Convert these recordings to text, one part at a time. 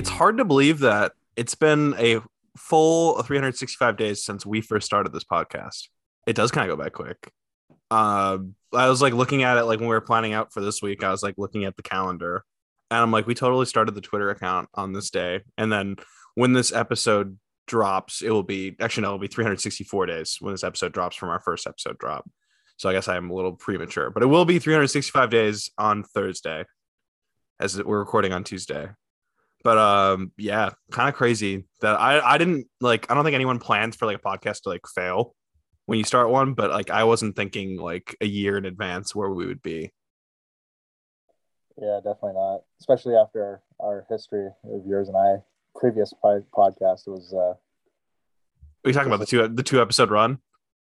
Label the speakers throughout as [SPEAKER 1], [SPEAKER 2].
[SPEAKER 1] it's hard to believe that it's been a full 365 days since we first started this podcast. It does kind of go by quick. Uh, I was like looking at it like when we were planning out for this week. I was like looking at the calendar, and I'm like, we totally started the Twitter account on this day, and then when this episode drops, it will be actually no, it'll be 364 days when this episode drops from our first episode drop. So I guess I am a little premature, but it will be 365 days on Thursday, as we're recording on Tuesday. But um, yeah, kind of crazy that I I didn't like. I don't think anyone plans for like a podcast to like fail when you start one, but like I wasn't thinking like a year in advance where we would be.
[SPEAKER 2] Yeah, definitely not. Especially after our history of yours and I previous podcast was. uh
[SPEAKER 1] Are you talking about the two the two episode run?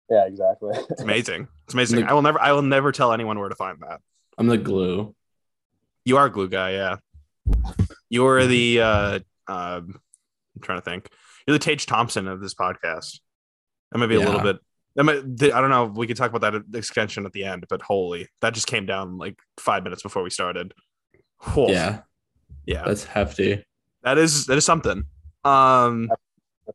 [SPEAKER 2] Yeah, exactly.
[SPEAKER 1] It's amazing. It's amazing. I will never I will never tell anyone where to find that.
[SPEAKER 3] I'm the glue.
[SPEAKER 1] You are glue guy, yeah. You're the uh um I'm trying to think. You're the Tage Thompson of this podcast. That might be a little bit that might, I don't know. We could talk about that extension at the end, but holy, that just came down like five minutes before we started. Whew.
[SPEAKER 3] Yeah,
[SPEAKER 1] yeah,
[SPEAKER 3] that's hefty.
[SPEAKER 1] that is that is something. Um,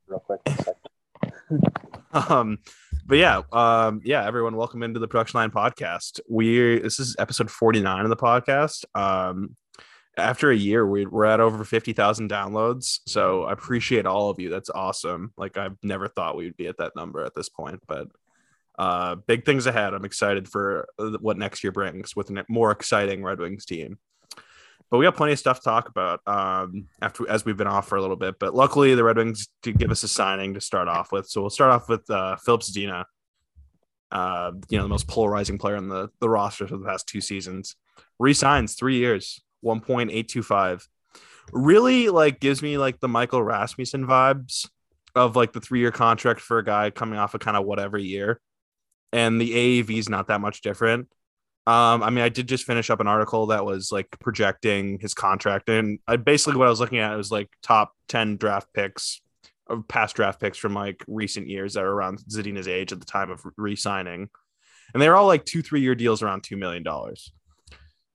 [SPEAKER 2] Real quick.
[SPEAKER 1] um but yeah um yeah everyone welcome into the production line podcast we this is episode 49 of the podcast um after a year we, we're at over 50000 downloads so i appreciate all of you that's awesome like i've never thought we'd be at that number at this point but uh big things ahead i'm excited for uh, what next year brings with a more exciting red wings team but we got plenty of stuff to talk about um, after as we've been off for a little bit. But luckily, the Red Wings did give us a signing to start off with. So we'll start off with uh, Filip Zadina, uh, you know, the most polarizing player on the the roster for the past two seasons. Resigns three years, one point eight two five. Really, like gives me like the Michael Rasmussen vibes of like the three year contract for a guy coming off a kind of whatever year, and the AAV is not that much different. Um, I mean, I did just finish up an article that was like projecting his contract, and I basically what I was looking at was like top ten draft picks, of past draft picks from like recent years that were around Zadina's age at the time of re-signing, and they're all like two, three year deals around two million dollars.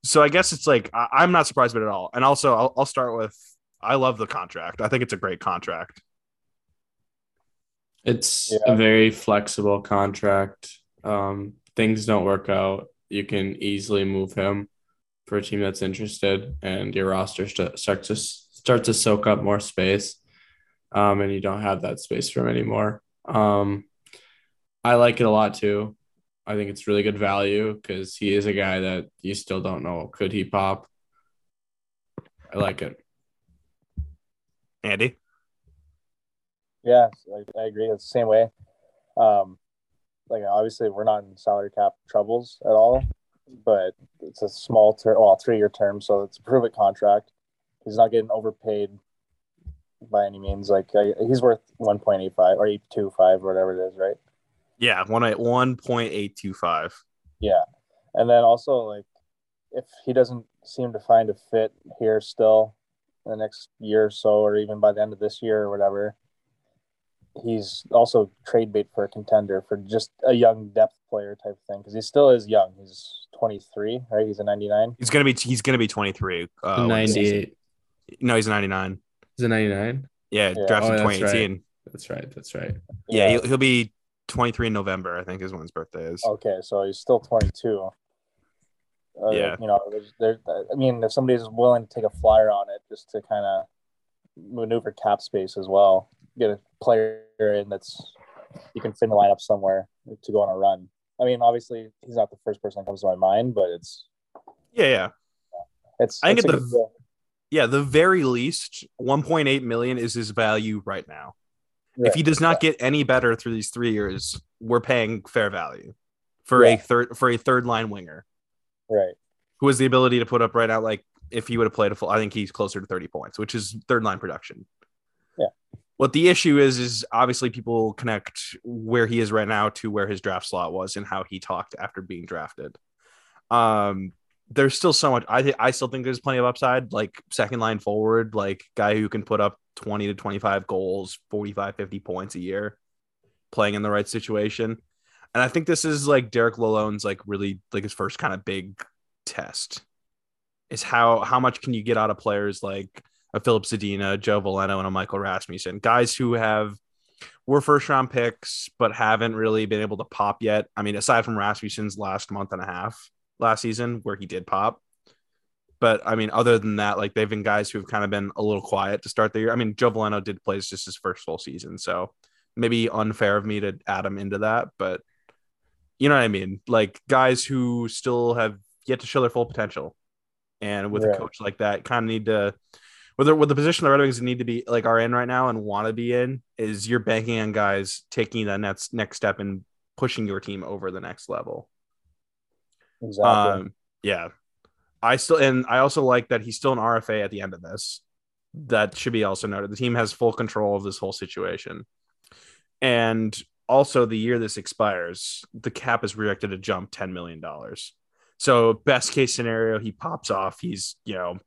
[SPEAKER 1] So I guess it's like I- I'm not surprised by it at all. And also, I'll, I'll start with I love the contract. I think it's a great contract.
[SPEAKER 3] It's
[SPEAKER 2] Yeah.
[SPEAKER 3] a very flexible contract. Um, things don't work out. You can easily move him for a team that's interested, and your roster st- starts to start to soak up more space. Um, and you don't have that space for him anymore. Um, I like it a lot too. I think it's really good value because he is a guy that you still don't know could he pop. I like it.
[SPEAKER 1] Andy,
[SPEAKER 2] Yeah, I, I agree. It's the same way. Um, like obviously we're not in salary cap troubles at all, but it's a small term, well, three year term, so it's a prove it contract. He's not getting overpaid by any means. Like I, he's worth one point eight five or eight two five, whatever it is, right?
[SPEAKER 1] Yeah, one one point eight two five.
[SPEAKER 2] Yeah, and then also like if he doesn't seem to find a fit here still in the next year or so, or even by the end of this year or whatever, he's also trade bait for a contender for just a young depth player type thing because he still is young. He's twenty three, right? He's a ninety nine.
[SPEAKER 1] He's gonna be he's gonna be twenty three. Uh,
[SPEAKER 3] 98.
[SPEAKER 1] No, he's ninety nine.
[SPEAKER 3] He's a 99?
[SPEAKER 1] Yeah,
[SPEAKER 2] Yeah.
[SPEAKER 1] drafted
[SPEAKER 3] Oh,
[SPEAKER 1] in
[SPEAKER 3] that's
[SPEAKER 1] 2018.
[SPEAKER 3] That's right. That's right.
[SPEAKER 1] Yeah, He'll, he'll be 23 in November, I think is when his birthday is.
[SPEAKER 2] Okay, so he's still 22. Uh,
[SPEAKER 1] Yeah.
[SPEAKER 2] You know, there's, there. I mean, if somebody's willing to take a flyer on it just to kind of maneuver cap space as well, get a player in that's you can fit in the lineup somewhere to go on a run. I mean, obviously, he's not the first person that comes to my mind, but it's
[SPEAKER 1] Yeah, yeah.
[SPEAKER 2] it's.
[SPEAKER 1] I think
[SPEAKER 2] it's
[SPEAKER 1] at the-
[SPEAKER 2] deal.
[SPEAKER 1] Yeah, the very least 1.8 million is his value right now. If he does not get any better through these 3 years, we're paying fair value for
[SPEAKER 2] Yeah.
[SPEAKER 1] a third for a third line winger
[SPEAKER 2] right,
[SPEAKER 1] who has the ability to put up right now like if he would have played a full I think he's closer to 30 points, which is third line production.
[SPEAKER 2] Yeah.
[SPEAKER 1] What the issue is is obviously people connect where he is right now to where his draft slot was and how he talked after being drafted. Um there's still so much I think I still think there's plenty of upside like second line forward like guy who can put up 20 to 25 goals, 45 50 points a year playing in the right situation. And I think this is like Derek Lalonde's like really like his first kind of big test is how how much can you get out of players like a Filip Zadina, Joe Veleno, and a Michael Rasmussen. Guys who have were first round picks, but haven't really been able to pop yet. I mean, aside from Rasmussen's last month and a half last season, where he did pop. But I mean, other than that, like they've been guys who've kind of been a little quiet to start the year. I mean, Joe Veleno did play just his first full season, so maybe unfair of me to add him into that, but you know what I mean? Like guys who still have yet to show their full potential. And with right. a coach like that, kind of need to with the, with the position the Red Wings need to be like are in right now and want to be in is you're banking on guys taking that next next step and pushing your team over the next level. Exactly. Um, yeah. I still and I also like that he's still an RFA at the end of this. That should be also noted. The team has full control of this whole situation. And also the year this expires, the cap is projected to jump $10 million. So best case scenario, he pops off. He's, you know,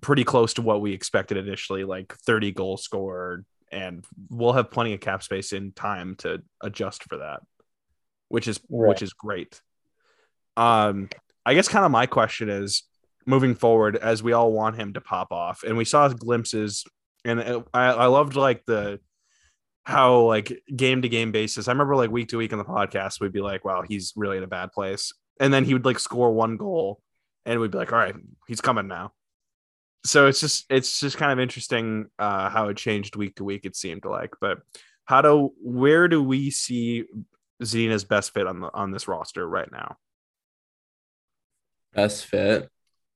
[SPEAKER 1] pretty close to what we expected initially, like 30 goals scored, and we'll have plenty of cap space in time to adjust for that, which is right. which is great. Um, I guess kind of my question is moving forward as we all want him to pop off, and we saw glimpses, and I, I loved like the how like game to game basis. I remember like week to week in the podcast, we'd be like, wow, he's really in a bad place. And then he would like score one goal and we'd be like, all right, he's coming now. So it's just it's just kind of interesting uh how it changed week to week, it seemed like. But how do where do we see Zadina's best fit on the on this roster right now?
[SPEAKER 3] Best fit.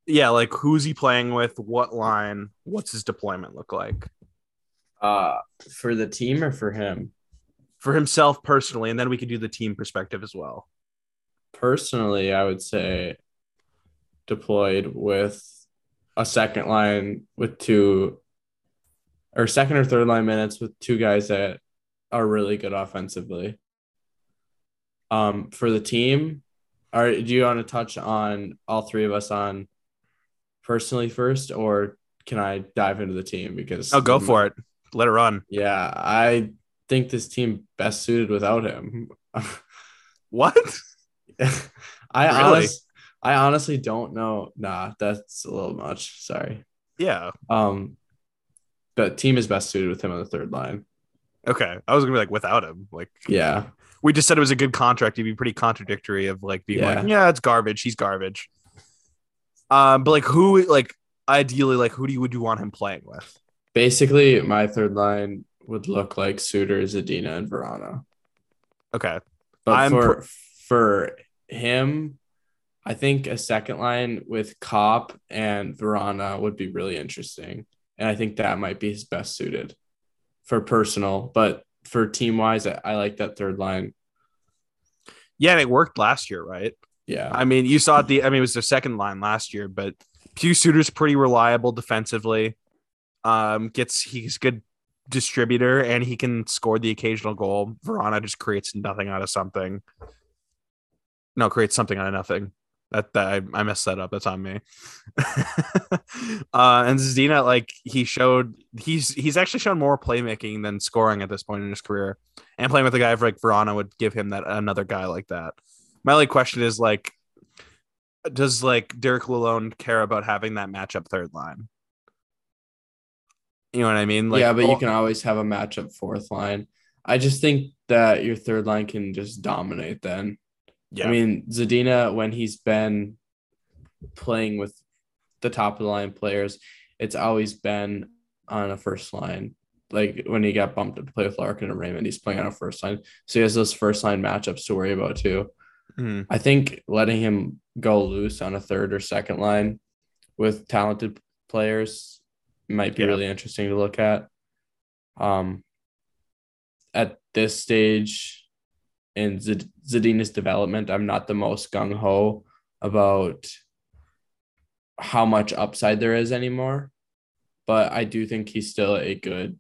[SPEAKER 1] Yeah, like who's he playing with? What line? What's his deployment look like?
[SPEAKER 3] Uh, for the team or for him?
[SPEAKER 1] For himself personally, and then we could do the team perspective as well.
[SPEAKER 3] Personally, I would say deployed with a second line with two or second or third line minutes with two guys that are really good offensively. Um, for the team, are do you want to touch on all three of us on personally first, or can I dive into the team? Because
[SPEAKER 1] I'll oh, go for it let it run.
[SPEAKER 3] Yeah, I think this team best suited without him.
[SPEAKER 1] what?
[SPEAKER 3] I really? honest, I honestly don't know. Nah, that's a little much. Sorry.
[SPEAKER 1] Yeah.
[SPEAKER 3] Um, but team is best suited with him on the third line.
[SPEAKER 1] Okay, I was gonna be like without him. Like,
[SPEAKER 3] yeah,
[SPEAKER 1] we just said it was a good contract. He'd be pretty contradictory of like being yeah. like, yeah, it's garbage. He's garbage. Um, but like who, like ideally, like who do you would you want him playing with?
[SPEAKER 3] Basically, my third line would look like Suter, Zadina, and Vrana.
[SPEAKER 1] Okay.
[SPEAKER 3] But I'm for pr- for him, I think a second line with Copp and Vrana would be really interesting. And I think that might be his best suited for personal, but for team wise, I, I like that third line.
[SPEAKER 1] Yeah, and it worked last year, right?
[SPEAKER 3] Yeah.
[SPEAKER 1] I mean, you saw the I mean, it was the second line last year, but Pius Suter's pretty reliable defensively. Um, gets he's a good distributor and he can score the occasional goal. Vrana just creates nothing out of something. No, creates something out of nothing. That, that I, I messed that up. That's on me. uh, and Zadina, like he showed, he's he's actually shown more playmaking than scoring at this point in his career. And playing with a guy like Vrana would give him that another guy like that. My only question is like, does like Derek Lalonde care about having that matchup third line? You know what I mean?
[SPEAKER 3] Like, yeah, but you can always have a matchup fourth line. I just think that your third line can just dominate then. Yeah. I mean, Zadina, when he's been playing with the top of the line players, it's always been on a first line. Like when he got bumped to play with Larkin and Raymond, he's playing on a first line. So he has those first line matchups to worry about too. Mm. I think letting him go loose on a third or second line with talented players might be yeah. really interesting to look at. Um, at this stage in Z- Zadina's development, I'm not the most gung ho about how much upside there is anymore, but I do think he's still a good,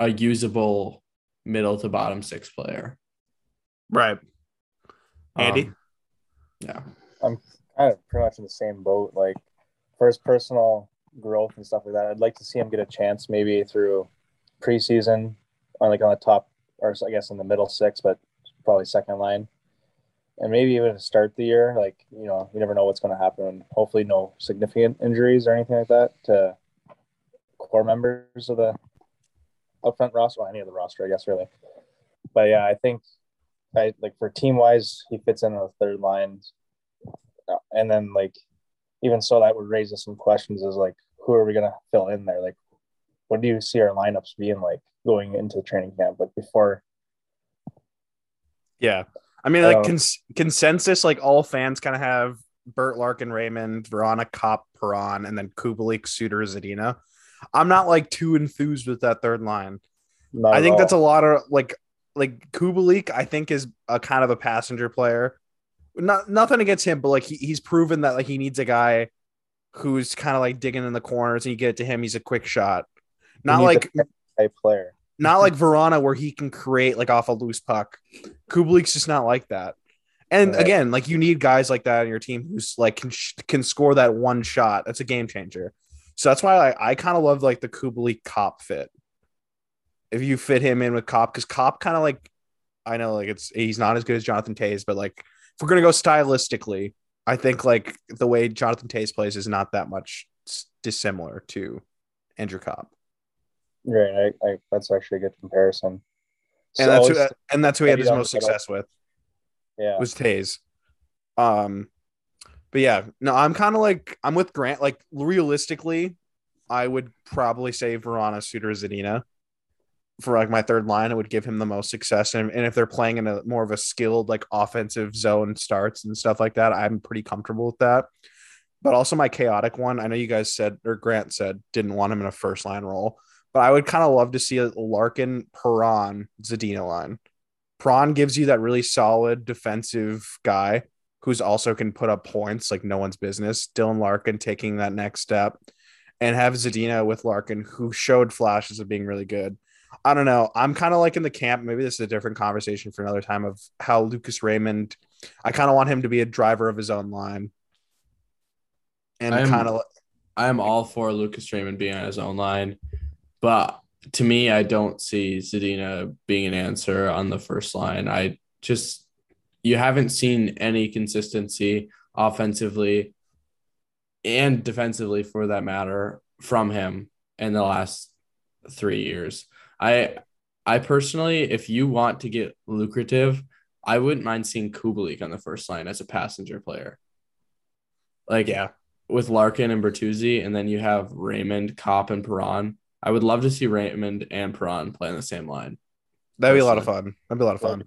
[SPEAKER 3] a usable middle to bottom six player.
[SPEAKER 1] Right. Andy?
[SPEAKER 3] Um, yeah.
[SPEAKER 2] I'm kind of pretty much in the same boat. Like, first personal growth and stuff like that. I'd like to see him get a chance maybe through preseason on like on the top or I guess in the middle six, but probably second line. And maybe even to start the year, like, you know, you never know what's going to happen. Hopefully no significant injuries or anything like that to core members of the upfront roster, well, any of the roster, I guess, really. But yeah, I think I like for team wise, he fits in on the third line, and then like even so, that would raise us some questions: is like who are we gonna fill in there? Like, what do you see our lineups being like going into training camp? Like before
[SPEAKER 1] Yeah. I mean, like
[SPEAKER 2] Um,
[SPEAKER 1] cons- consensus, like all fans kind of have Burt Larkin, Raymond, Vrana, Copp, Perron, and then Kubalik, Suter, Zadina. I'm not like too enthused with that third line. I think
[SPEAKER 2] all.
[SPEAKER 1] that's a lot of like like Kubalik. I think is a kind of a passenger player. Not nothing against him, but like he, he's proven that like he needs a guy who's kind of like digging in the corners, and you get it to him, he's a quick shot. Not like
[SPEAKER 2] a player.
[SPEAKER 1] Not like Vrana where he can create like off a loose puck. Kubalik's just not like that. And
[SPEAKER 2] Right.
[SPEAKER 1] again, like you need guys like that on your team who's like can sh- can score that one shot. That's a game changer. So that's why I, I kind of love like the Kubalik Copp fit. If you fit him in with Copp, because Copp kind of like I know like it's he's not as good as Jonathan Toews, but like if we're gonna go stylistically, I think like the way Jonathan Toews plays is not that much dissimilar to Andrew Copp.
[SPEAKER 2] Right. I, I, that's actually a good comparison.
[SPEAKER 1] and
[SPEAKER 2] So
[SPEAKER 1] that's who, and that's who he had his most success with
[SPEAKER 2] yeah.
[SPEAKER 1] was Toews. Um, but yeah, no, I'm kind of like I'm with Grant. Like realistically, I would probably say Vrana, Suter, Zadina for like my third line. It would give him the most success, and, and if they're playing in a more of a skilled like offensive zone starts and stuff like that, I'm pretty comfortable with that. But also my chaotic one. I know you guys said or Grant said didn't want him in a first line role, but I would kind of love to see a Larkin, Perron, Zadina line. Perron gives you that really solid defensive guy who's also can put up points like no one's business. Dylan Larkin taking that next step and have Zadina with Larkin who showed flashes of being really good. I don't know. I'm kind of like in the camp. Maybe this is a different conversation for another time of how Lucas Raymond, I kind of want him to be a driver of his own line. And kind of
[SPEAKER 3] I am all for Lucas Raymond being on his own line, but to me, I don't see Zadina being an answer on the first line. I just you haven't seen any consistency offensively and defensively for that matter from him in the last three years. I I personally, if you want to get lucrative, I wouldn't mind seeing Kubalik on the first line as a passenger player. Like
[SPEAKER 1] yeah.
[SPEAKER 3] with Larkin and Bertuzzi, and then you have Raymond, Copp, and Perron. I would love to see Raymond and Perron play on the same line.
[SPEAKER 1] That'd be a lot of fun. That'd be a lot of fun.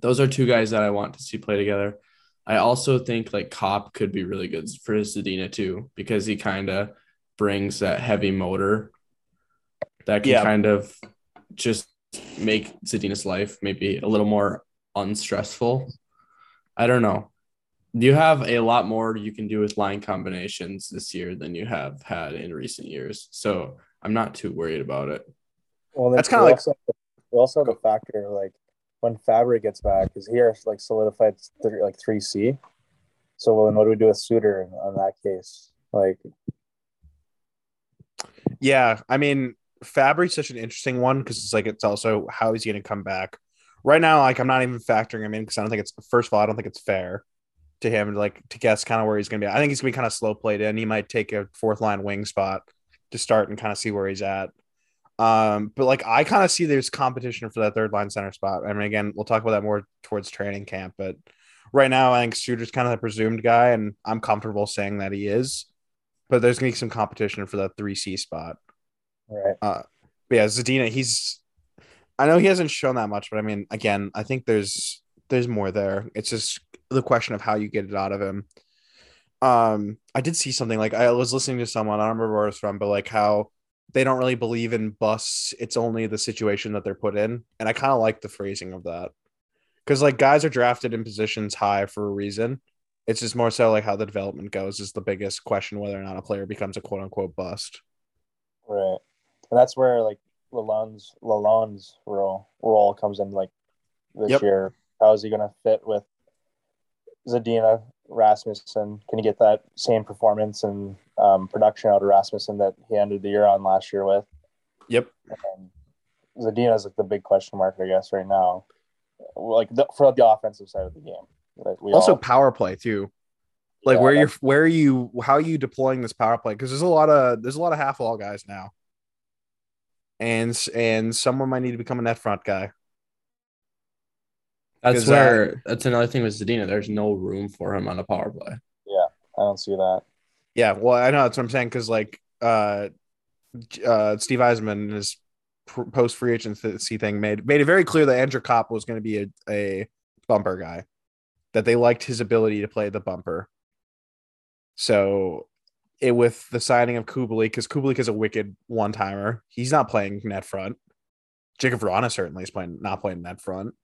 [SPEAKER 3] Those are two guys that I want to see play together. I also think like Copp could be really good for Zadina too, because he kind of brings that heavy motor that can
[SPEAKER 1] Yeah.
[SPEAKER 3] kind of just make Zadina's life maybe a little more unstressful. I don't know. You have a lot more you can do with line combinations this year than you have had in recent years. So I'm not too worried about it.
[SPEAKER 2] Well,
[SPEAKER 1] That's kinda like-
[SPEAKER 2] also, we also have a factor like when Fabbri gets back, because he has like solidified th- like three C. So well, then what do we do with Suter in, on that case? Like,
[SPEAKER 1] Yeah, I mean, Fabbri's such an interesting one because it's like it's also how he's going to come back. Right now, like I'm not even factoring him in because I don't think it's first of all, I don't think it's fair to him like to guess kind of where he's going to be. I think he's going to be kind of slow played in. He might take a fourth line wing spot to start and kind of see where he's at. Um, but like I kind of see there's competition for that third line center spot. I mean, again, we'll talk about that more towards training camp, but right now I think Suter's kind of the presumed guy, and I'm comfortable saying that he is. But there's gonna be some competition for that three C spot.
[SPEAKER 2] right?
[SPEAKER 1] But yeah, Zadina, he's I know he hasn't shown that much, but I mean, again, I think there's there's more there. It's just the question of how you get it out of him. Um, I did see something like I was listening to someone, I don't remember where it's from, but like how they don't really believe in busts. It's only the situation that they're put in. And I kind of like the phrasing of that. Because like guys are drafted in positions high for a reason. It's just more so like how the development goes is the biggest question whether or not a player becomes a quote unquote bust.
[SPEAKER 2] Right. And that's where like Lalonde's Lalonde's role role comes in like this
[SPEAKER 1] Yep.
[SPEAKER 2] year. How is he gonna fit with Zadina, Rasmussen? Can he get that same performance and um, production out of Rasmussen that he ended the year on last year with?
[SPEAKER 1] Yep.
[SPEAKER 2] And Zadina is like the big question mark, I guess, right now. Like the, for the offensive side of the game. Like we
[SPEAKER 1] also
[SPEAKER 2] all-
[SPEAKER 1] power play too like
[SPEAKER 2] Yeah,
[SPEAKER 1] where you're where are you how are you deploying this power play because there's a lot of there's a lot of half wall guys now and and someone might need to become a net front guy.
[SPEAKER 3] That's
[SPEAKER 1] 'Cause,
[SPEAKER 3] where that's another thing with Zadina. There's no room for him on a power play.
[SPEAKER 2] Yeah, I don't see that.
[SPEAKER 1] Yeah, well, I know that's what I'm saying because like uh, uh, Steve Yzerman in his post free agency thing made made it very clear that Andrew Copp was going to be a, a bumper guy, that they liked his ability to play the bumper. So, it with the signing of Kubalik, because Kubalik is a wicked one timer, he's not playing net front. Jacob Vrana certainly is playing not playing net front.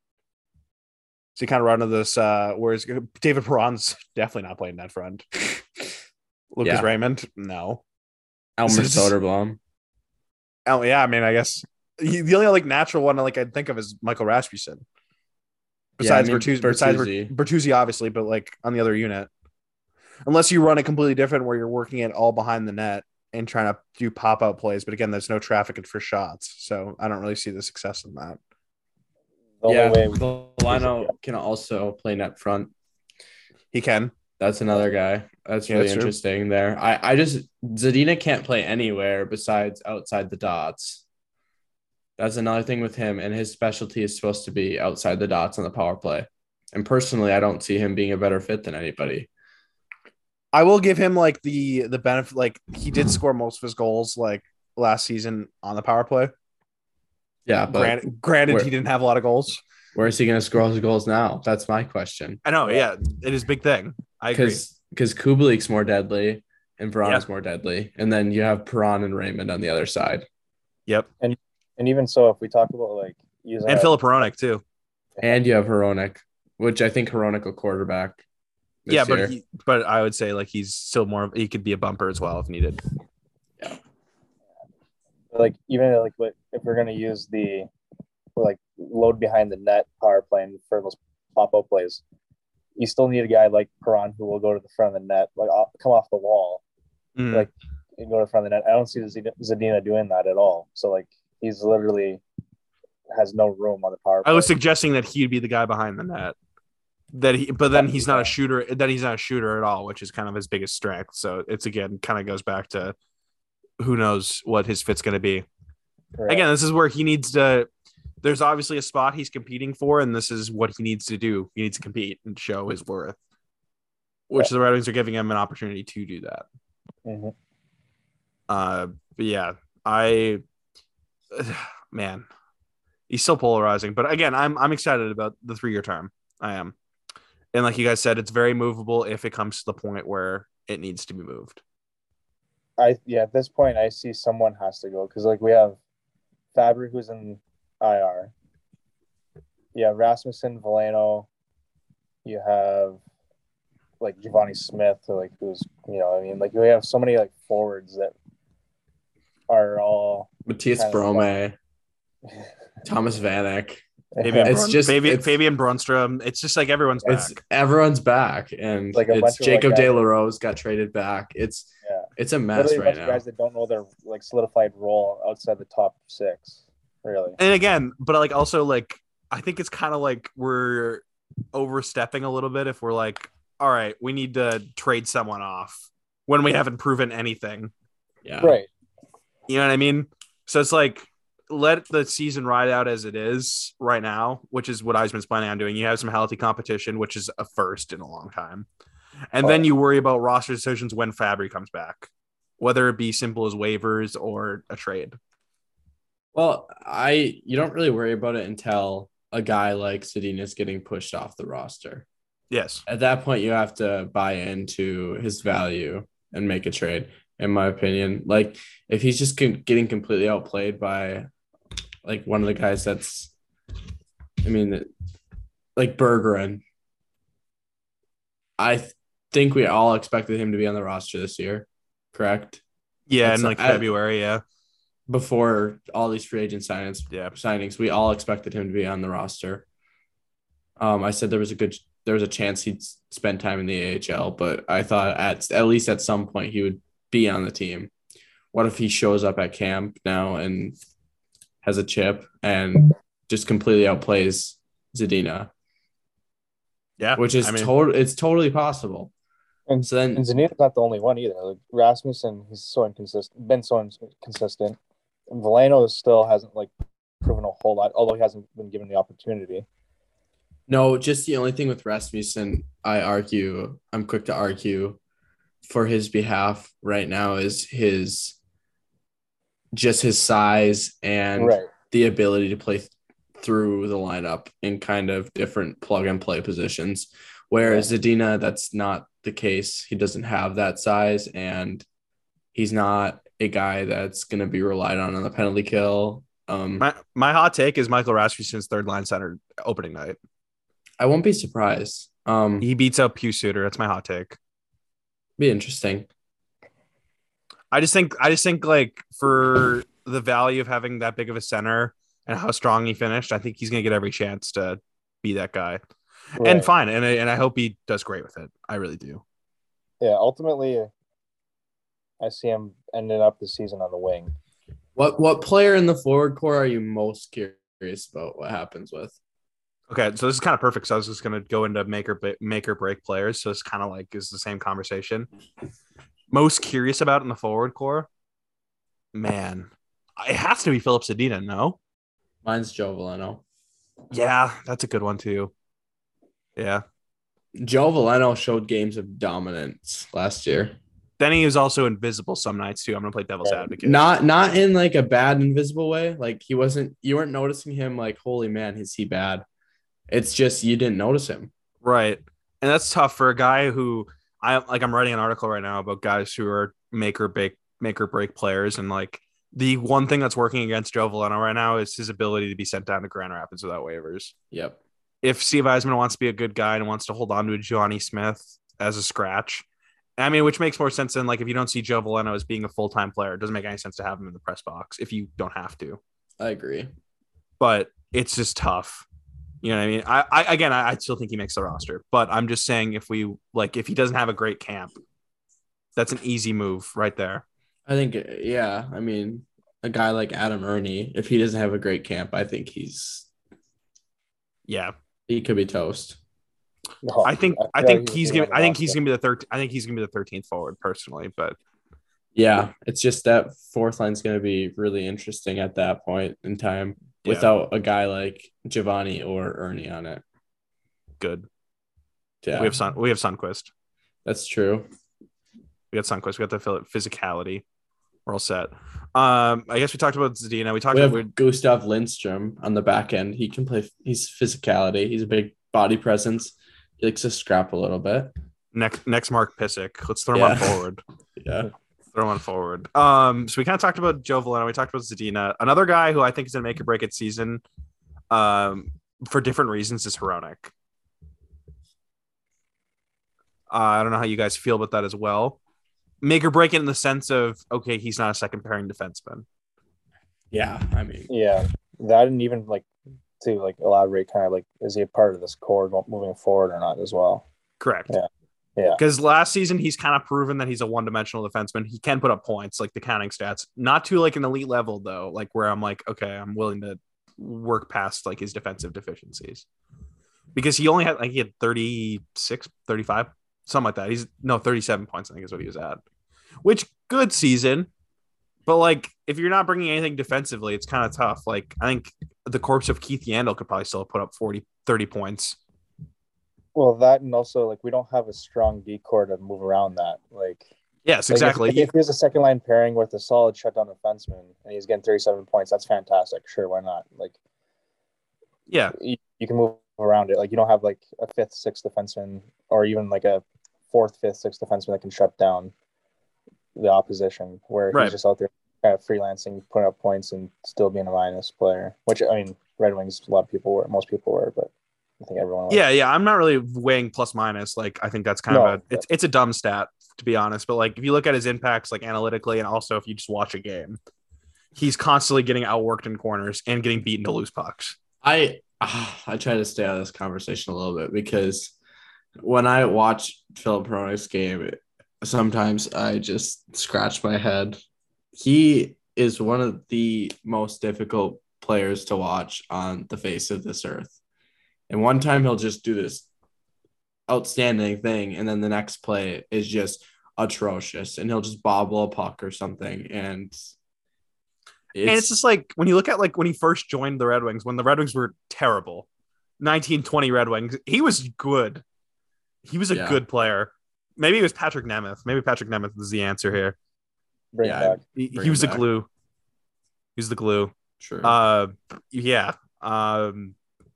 [SPEAKER 1] So you kind of run into this. Uh, whereas David Perron's definitely not playing net front. Lucas
[SPEAKER 3] Yeah.
[SPEAKER 1] Raymond, no.
[SPEAKER 3] Elmer
[SPEAKER 1] So
[SPEAKER 3] Soderblom.
[SPEAKER 1] Oh yeah, I mean, I guess he, the only like natural one like I'd think of is Michael Rasmussen.
[SPEAKER 3] Yeah, I
[SPEAKER 1] Besides
[SPEAKER 3] mean,
[SPEAKER 1] Bertuzzi, besides
[SPEAKER 3] Bertuzzi.
[SPEAKER 1] Ber- Bertuzzi, obviously, but like on the other unit, unless you run it completely different where you're working it all behind the net and trying to do pop out plays, but again, there's no traffic for shots, so I don't really see the success in that.
[SPEAKER 2] The
[SPEAKER 3] yeah,
[SPEAKER 2] only way we
[SPEAKER 3] Veleno can also play net front.
[SPEAKER 1] He can,
[SPEAKER 3] That's another guy. That's
[SPEAKER 1] Yeah,
[SPEAKER 3] really
[SPEAKER 1] that's true.
[SPEAKER 3] interesting there. I, I just Zadina can't play anywhere besides outside the dots. That's another thing with him, and his specialty is supposed to be outside the dots on the power play. And personally, I don't see him being a better fit than anybody.
[SPEAKER 1] I will give him like the the benefit. Like he did score most of his goals like last season on the power play.
[SPEAKER 3] Yeah, but
[SPEAKER 1] granted, granted
[SPEAKER 3] where-
[SPEAKER 1] he didn't have a lot of goals.
[SPEAKER 3] where is he going to score his goals now? That's my question.
[SPEAKER 1] I know, yeah, it is big thing. I agree.
[SPEAKER 3] Because because Kubalik's more deadly and Vrana's more deadly, and then you have Perron and Raymond on the other side.
[SPEAKER 1] Yep,
[SPEAKER 2] and and even so, if we talk about like using
[SPEAKER 1] and
[SPEAKER 2] a-
[SPEAKER 1] Filip Hronek too.
[SPEAKER 3] And you have Hronek, which I think Hronek will quarterback.
[SPEAKER 1] yeah, but he, but I would say like he's still more. He could be a bumper as well if needed.
[SPEAKER 2] Like even like what if we're gonna use the like load behind the net power play for those pop up plays, you still need a guy like Perron who will go to the front of the net, like come off the wall
[SPEAKER 1] Mm.
[SPEAKER 2] Like- and go to the front of the net. I don't see Zad- Zadina doing that at all. So like he's literally has no room on the power play.
[SPEAKER 1] I was suggesting that he'd be the guy behind the net. That he, but then he's not a shooter. Then he's not a shooter at all, which is kind of his biggest strength. So it's again kind of goes back to who knows what his fit's going to be. Again, this is where he needs to. There's obviously a spot he's competing for, and this is what he needs to do. He needs to compete and show his worth, which the Red Wings are giving him an opportunity to do that.
[SPEAKER 2] Mhm.
[SPEAKER 1] Uh, but yeah, I, man, he's still polarizing. But again, I'm I'm excited about the three year term. I am, and like you guys said, it's very movable if it comes to the point where it needs to be moved.
[SPEAKER 2] I yeah, at this point I see someone has to go because like we have Fabbri who's in IR. Yeah, Rasmussen, Veleno. You have like Givani Smith, like who's you know, I mean, like we have so many like forwards that are all Mathias
[SPEAKER 3] Brome, Thomas Vanek.
[SPEAKER 1] Fabian,
[SPEAKER 3] It's
[SPEAKER 1] Brun-
[SPEAKER 3] just-
[SPEAKER 1] Fabian,
[SPEAKER 3] it's-
[SPEAKER 1] Fabian Brunnstrom. It's just like everyone's back.
[SPEAKER 3] It's everyone's back, and
[SPEAKER 2] Like
[SPEAKER 3] it's Jacob
[SPEAKER 2] like,
[SPEAKER 3] De La Rose got traded back. It's
[SPEAKER 2] Yeah.
[SPEAKER 3] It's a mess
[SPEAKER 2] literally a
[SPEAKER 3] right now.
[SPEAKER 2] guys that don't know their like solidified role outside the top six. Really.
[SPEAKER 1] and again, but like also like I think it's kind of like we're overstepping a little bit if we're like, all right, we need to trade someone off when we haven't proven anything.
[SPEAKER 3] Yeah,
[SPEAKER 2] Right.
[SPEAKER 1] You know what I mean? So it's like let the season ride out as it is right now, which is what Yzerman's planning on doing. You have some healthy competition, which is a first in a long time. And then you worry about roster decisions when Fabbri comes back, whether it be simple as waivers or a trade.
[SPEAKER 3] Well, I you don't really worry about it until a guy like Sedin is getting pushed off the roster.
[SPEAKER 1] Yes.
[SPEAKER 3] At that point, you have to buy into his value and make a trade. In my opinion, like if he's just getting completely outplayed by like one of the guys that's, I mean, like Berggren. I think we all expected him to be on the roster this year, correct?
[SPEAKER 1] Yeah,
[SPEAKER 3] That's-
[SPEAKER 1] in like February. Yeah.
[SPEAKER 3] Before all these free agent signings,
[SPEAKER 1] Yeah.
[SPEAKER 3] signings, we all expected him to be on the roster. Um, I said there was a good, there was a chance he'd spend time in the AHL, but I thought at at least at some point he would be on the team. What if he shows up at camp now and has a chip and just completely outplays Zadina,
[SPEAKER 1] Yeah.
[SPEAKER 3] which is
[SPEAKER 1] I mean,
[SPEAKER 3] total, it's totally possible.
[SPEAKER 2] And-
[SPEAKER 3] so then,
[SPEAKER 2] And Zadina's not the only one either. Like Rasmussen, he's so inconsistent, been so inconsistent. Veleno still hasn't like proven a whole lot, although he hasn't been given the opportunity.
[SPEAKER 3] No, just the only thing with Rasmussen, I argue, I'm quick to argue for his behalf right now is his just his size and
[SPEAKER 2] Right.
[SPEAKER 3] the ability to play th- through the lineup in kind of different plug and play positions. Whereas Zadina, that's not the case. He doesn't have that size and he's not a guy that's going to be relied on on the penalty kill. Um,
[SPEAKER 1] My my hot take is Michael Rasmussen's third line center opening night.
[SPEAKER 3] I won't be surprised. Um,
[SPEAKER 1] He beats up Pius Suter. That's my hot take.
[SPEAKER 3] be interesting.
[SPEAKER 1] I just think I just think like for the value of having that big of a center and how strong he finished, I think he's gonna get every chance to be that guy. And fine, and I, and I hope he does great with it. I really do.
[SPEAKER 2] yeah, ultimately, I see him ending up the season on the wing.
[SPEAKER 3] What what player in the forward core are you most curious about? What happens with?
[SPEAKER 1] Okay, so this is kind of perfect. So I was just gonna go into make or make or break players. So it's kind of like is the same conversation. Most curious about in the forward core, man, it has to be Filip Zadina. No,
[SPEAKER 3] Mine's Joe Veleno.
[SPEAKER 1] yeah, that's a good one too. Yeah,
[SPEAKER 3] Joe Veleno showed games of dominance last year.
[SPEAKER 1] then he was also invisible some nights too. I'm gonna play devil's
[SPEAKER 2] Right.
[SPEAKER 1] advocate.
[SPEAKER 3] Not not in like a bad invisible way. Like he wasn't you weren't noticing him like, holy man, is he bad? It's just you didn't notice him.
[SPEAKER 1] Right. And that's tough for a guy who I like I'm writing an article right now about guys who are make or break make or break players and like the one thing that's working against Joe Veleno right now is his ability to be sent down to Grand Rapids without waivers.
[SPEAKER 3] Yep.
[SPEAKER 1] If Steve Yzerman wants to be a good guy and wants to hold on to a Johnny Smith as a scratch, I mean, which makes more sense than like if you don't see Joe Veleno as being a full time player, it doesn't make any sense to have him in the press box if you don't have to.
[SPEAKER 3] I agree.
[SPEAKER 1] But it's just tough. You know what I mean? I, I again, I, I still think he makes the roster, but I'm just saying if we like, if he doesn't have a great camp, that's an easy move right there.
[SPEAKER 3] I think yeah, I mean, a guy like Adam Erne, if he doesn't have a great camp, I think he's
[SPEAKER 1] Yeah,
[SPEAKER 3] he could be toast.
[SPEAKER 2] No,
[SPEAKER 1] I think I
[SPEAKER 2] feel
[SPEAKER 1] think he's
[SPEAKER 2] gonna
[SPEAKER 1] gonna I think he's gonna be the third. I think he's gonna be the thirteenth forward personally, but
[SPEAKER 3] Yeah, it's just that fourth line's going to be really interesting at that point in time
[SPEAKER 1] Yeah.
[SPEAKER 3] without a guy like Givani or Erne on it.
[SPEAKER 1] good.
[SPEAKER 3] Yeah,
[SPEAKER 1] We have Sun. We have Sundqvist.
[SPEAKER 3] that's true.
[SPEAKER 1] We got Sundqvist. We got the physicality. We're all set. Um, I guess we talked about Zadina. We talked
[SPEAKER 3] We
[SPEAKER 1] about
[SPEAKER 3] Gustav Lindstrom on the back end. He can play. He's physicality. He's a big body presence. He likes to scrap a little bit.
[SPEAKER 1] next next Mark Pysyk. Let's throw him on forward.
[SPEAKER 3] Yeah,
[SPEAKER 1] throw one forward. Um, so we kind of talked about Joe Veleno. We talked about Zadina. Another guy who I think is gonna make or break it season, um, for different reasons is Hronek. Uh, I don't know how you guys feel about that as well. Make or break it in the sense of okay, he's not a second pairing defenseman.
[SPEAKER 3] yeah. I mean,
[SPEAKER 2] Yeah, that didn't even like to like elaborate. Kind of like, is he a part of this core moving forward or not as well?
[SPEAKER 1] Correct.
[SPEAKER 2] Yeah. Yeah.
[SPEAKER 1] Because last season he's kind of proven that he's a one-dimensional defenseman. He can put up points, like the counting stats, not to like an elite level though, like where I'm like, okay, I'm willing to work past like his defensive deficiencies. Because he only had like he had 36, 35, something like that. He's no 37 points, I think is what he was at. Which good season. But like if you're not bringing anything defensively, it's kind of tough. Like I think the corpse of Keith Yandle could probably still put up 40, 30 points.
[SPEAKER 2] Well, that and also like we don't have a strong D core to move around that. Like
[SPEAKER 1] Yes,
[SPEAKER 2] like, if-
[SPEAKER 1] exactly.
[SPEAKER 2] If, if there's a second line pairing with a solid shutdown defenseman and he's getting 37 points, that's fantastic. Sure, why not? Like
[SPEAKER 1] yeah.
[SPEAKER 2] you, you can move around it. Like you don't have like a fifth, sixth defenseman or even like a fourth, fifth, sixth defenseman that can shut down the opposition where
[SPEAKER 1] Right.
[SPEAKER 2] he's just out there kind of freelancing, putting up points and still being a minus player. Which I mean, Red Wings, a lot of people were, most people were, but I think everyone was.
[SPEAKER 1] Yeah, yeah. I'm not really weighing plus minus. Like I think that's kind
[SPEAKER 2] No,
[SPEAKER 1] of a it's it's a dumb stat to be honest. But like if you look at his impacts like analytically and also if you just watch a game, he's constantly getting outworked in corners and getting beaten to loose pucks.
[SPEAKER 3] I I try to stay out of this conversation a little bit because when I watch Filip Hronek's game, sometimes I just scratch my head. He is one of the most difficult players to watch on the face of this earth. And one time he'll just do this outstanding thing, and then the next play is just atrocious, and he'll just bobble a puck or something, and
[SPEAKER 1] and it's just like when you look at like when he first joined the Red Wings, when the Red Wings were terrible, 1920 Red Wings, he was good. He was a
[SPEAKER 3] Yeah.
[SPEAKER 1] good player. Maybe it was Patrik Nemeth. Maybe Patrik Nemeth is the answer here.
[SPEAKER 2] Bring
[SPEAKER 3] Yeah.
[SPEAKER 2] back.
[SPEAKER 1] He, he was the
[SPEAKER 3] back.
[SPEAKER 1] glue. He was the glue.
[SPEAKER 3] sure.
[SPEAKER 1] Uh, yeah. Um,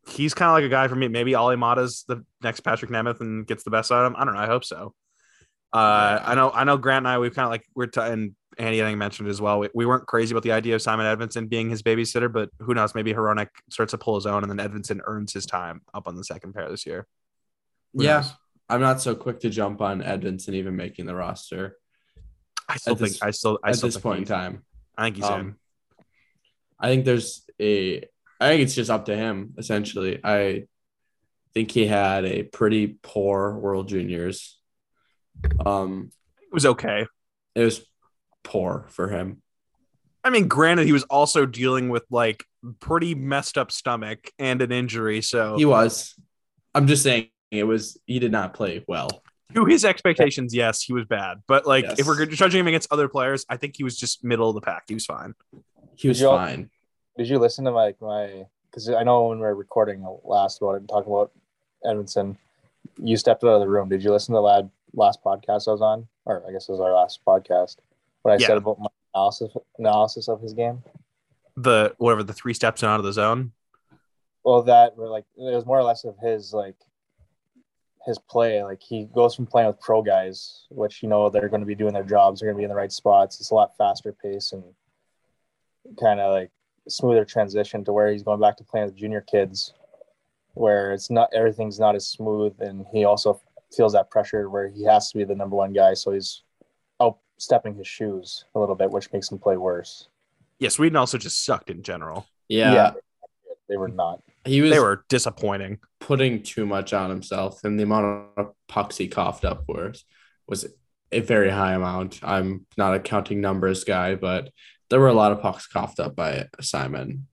[SPEAKER 1] he's kind of like a guy for me. Maybe Olli Maatta's the next Patrik Nemeth and gets the best out of him. I don't know. I hope so. Uh, I know. I know. Grant and I, we've kind of like we're t- and Andy I think mentioned it as well. We, we weren't crazy about the idea of Simon Edvinsson being his babysitter, but who knows? Maybe Hronek starts to pull his own, and then Edvinsson earns his time up on the second pair this year. Who
[SPEAKER 3] yeah,
[SPEAKER 1] knows?
[SPEAKER 3] I'm not so quick to jump on Edvinsson even making the roster
[SPEAKER 1] I still think.
[SPEAKER 3] this-
[SPEAKER 1] I still. I
[SPEAKER 3] at
[SPEAKER 1] still
[SPEAKER 3] this point in time.
[SPEAKER 1] I think he's in.
[SPEAKER 3] Um, I think there's a. I think it's just up to him. Essentially, I think he had a pretty poor World Juniors. Um,
[SPEAKER 1] It was okay.
[SPEAKER 3] it was poor for him.
[SPEAKER 1] I mean, granted, he was also dealing with like pretty messed up stomach and an injury. So
[SPEAKER 3] He was. I'm just saying it was. He did not play well.
[SPEAKER 1] to his expectations, yes, he was bad. But like, if we're judging him against other players, I think he was just middle of the pack. He was fine.
[SPEAKER 3] He was
[SPEAKER 2] Did y'all-
[SPEAKER 3] fine.
[SPEAKER 2] Did you listen to my my? Because I know when we were recording last about it and talking about Edmondson, you stepped out of the room. Did you listen to the lad last podcast I was on, or I guess it was our last podcast? What I
[SPEAKER 1] Yeah.
[SPEAKER 2] said about my analysis analysis of his game.
[SPEAKER 1] The whatever the three steps in out of the zone.
[SPEAKER 2] Well, that were like it was more or less of his like his play. Like he goes from playing with pro guys, which you know they're going to be doing their jobs, they're going to be in the right spots. It's a lot faster pace and kind of like smoother transition to where he's going back to playing with junior kids, where it's not everything's not as smooth, and he also feels that pressure where he has to be the number one guy, so he's outstepping his shoes a little bit, which makes him play worse.
[SPEAKER 1] Yeah, Sweden also just sucked in general.
[SPEAKER 3] Yeah,
[SPEAKER 2] Yeah. They were not.
[SPEAKER 3] He was
[SPEAKER 1] They were disappointing.
[SPEAKER 3] putting too much on himself, and the amount of pucks he coughed up was was a very high amount. I'm not a counting numbers guy, but there were a lot of pucks coughed up by Simon.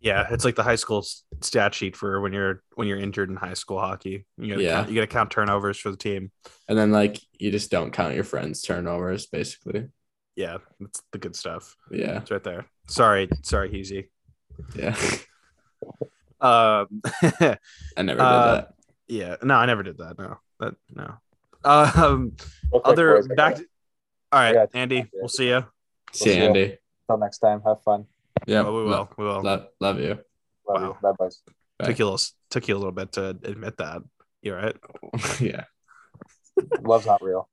[SPEAKER 1] Yeah, it's like the high school stat sheet for when you're when you're injured in high school hockey. You gotta
[SPEAKER 3] Yeah.
[SPEAKER 1] count, you got to count turnovers for the team.
[SPEAKER 3] And then like you just don't count your friends' turnovers, basically.
[SPEAKER 1] Yeah, that's the good stuff.
[SPEAKER 3] Yeah,
[SPEAKER 1] It's right there. Sorry, sorry, Heezy.
[SPEAKER 3] yeah.
[SPEAKER 1] Um,
[SPEAKER 3] I never did
[SPEAKER 1] Uh,
[SPEAKER 3] that.
[SPEAKER 1] yeah, no, I never did that. No, that no. Um,
[SPEAKER 2] Real quick,
[SPEAKER 1] other
[SPEAKER 2] boys,
[SPEAKER 1] back.
[SPEAKER 2] gotta-
[SPEAKER 1] all right,
[SPEAKER 2] I gotta-
[SPEAKER 1] Andy, we'll see you.
[SPEAKER 3] See you,
[SPEAKER 2] see ya.
[SPEAKER 3] Andy.
[SPEAKER 2] Until next time, have fun.
[SPEAKER 3] Yeah,
[SPEAKER 1] Oh, we will. We will.
[SPEAKER 3] Love, love you.
[SPEAKER 2] Love
[SPEAKER 1] Wow.
[SPEAKER 2] you. Bye, boys.
[SPEAKER 3] Bye.
[SPEAKER 1] Took you a little, took you a little bit to admit that. You're right.
[SPEAKER 3] yeah.
[SPEAKER 2] Love's not real.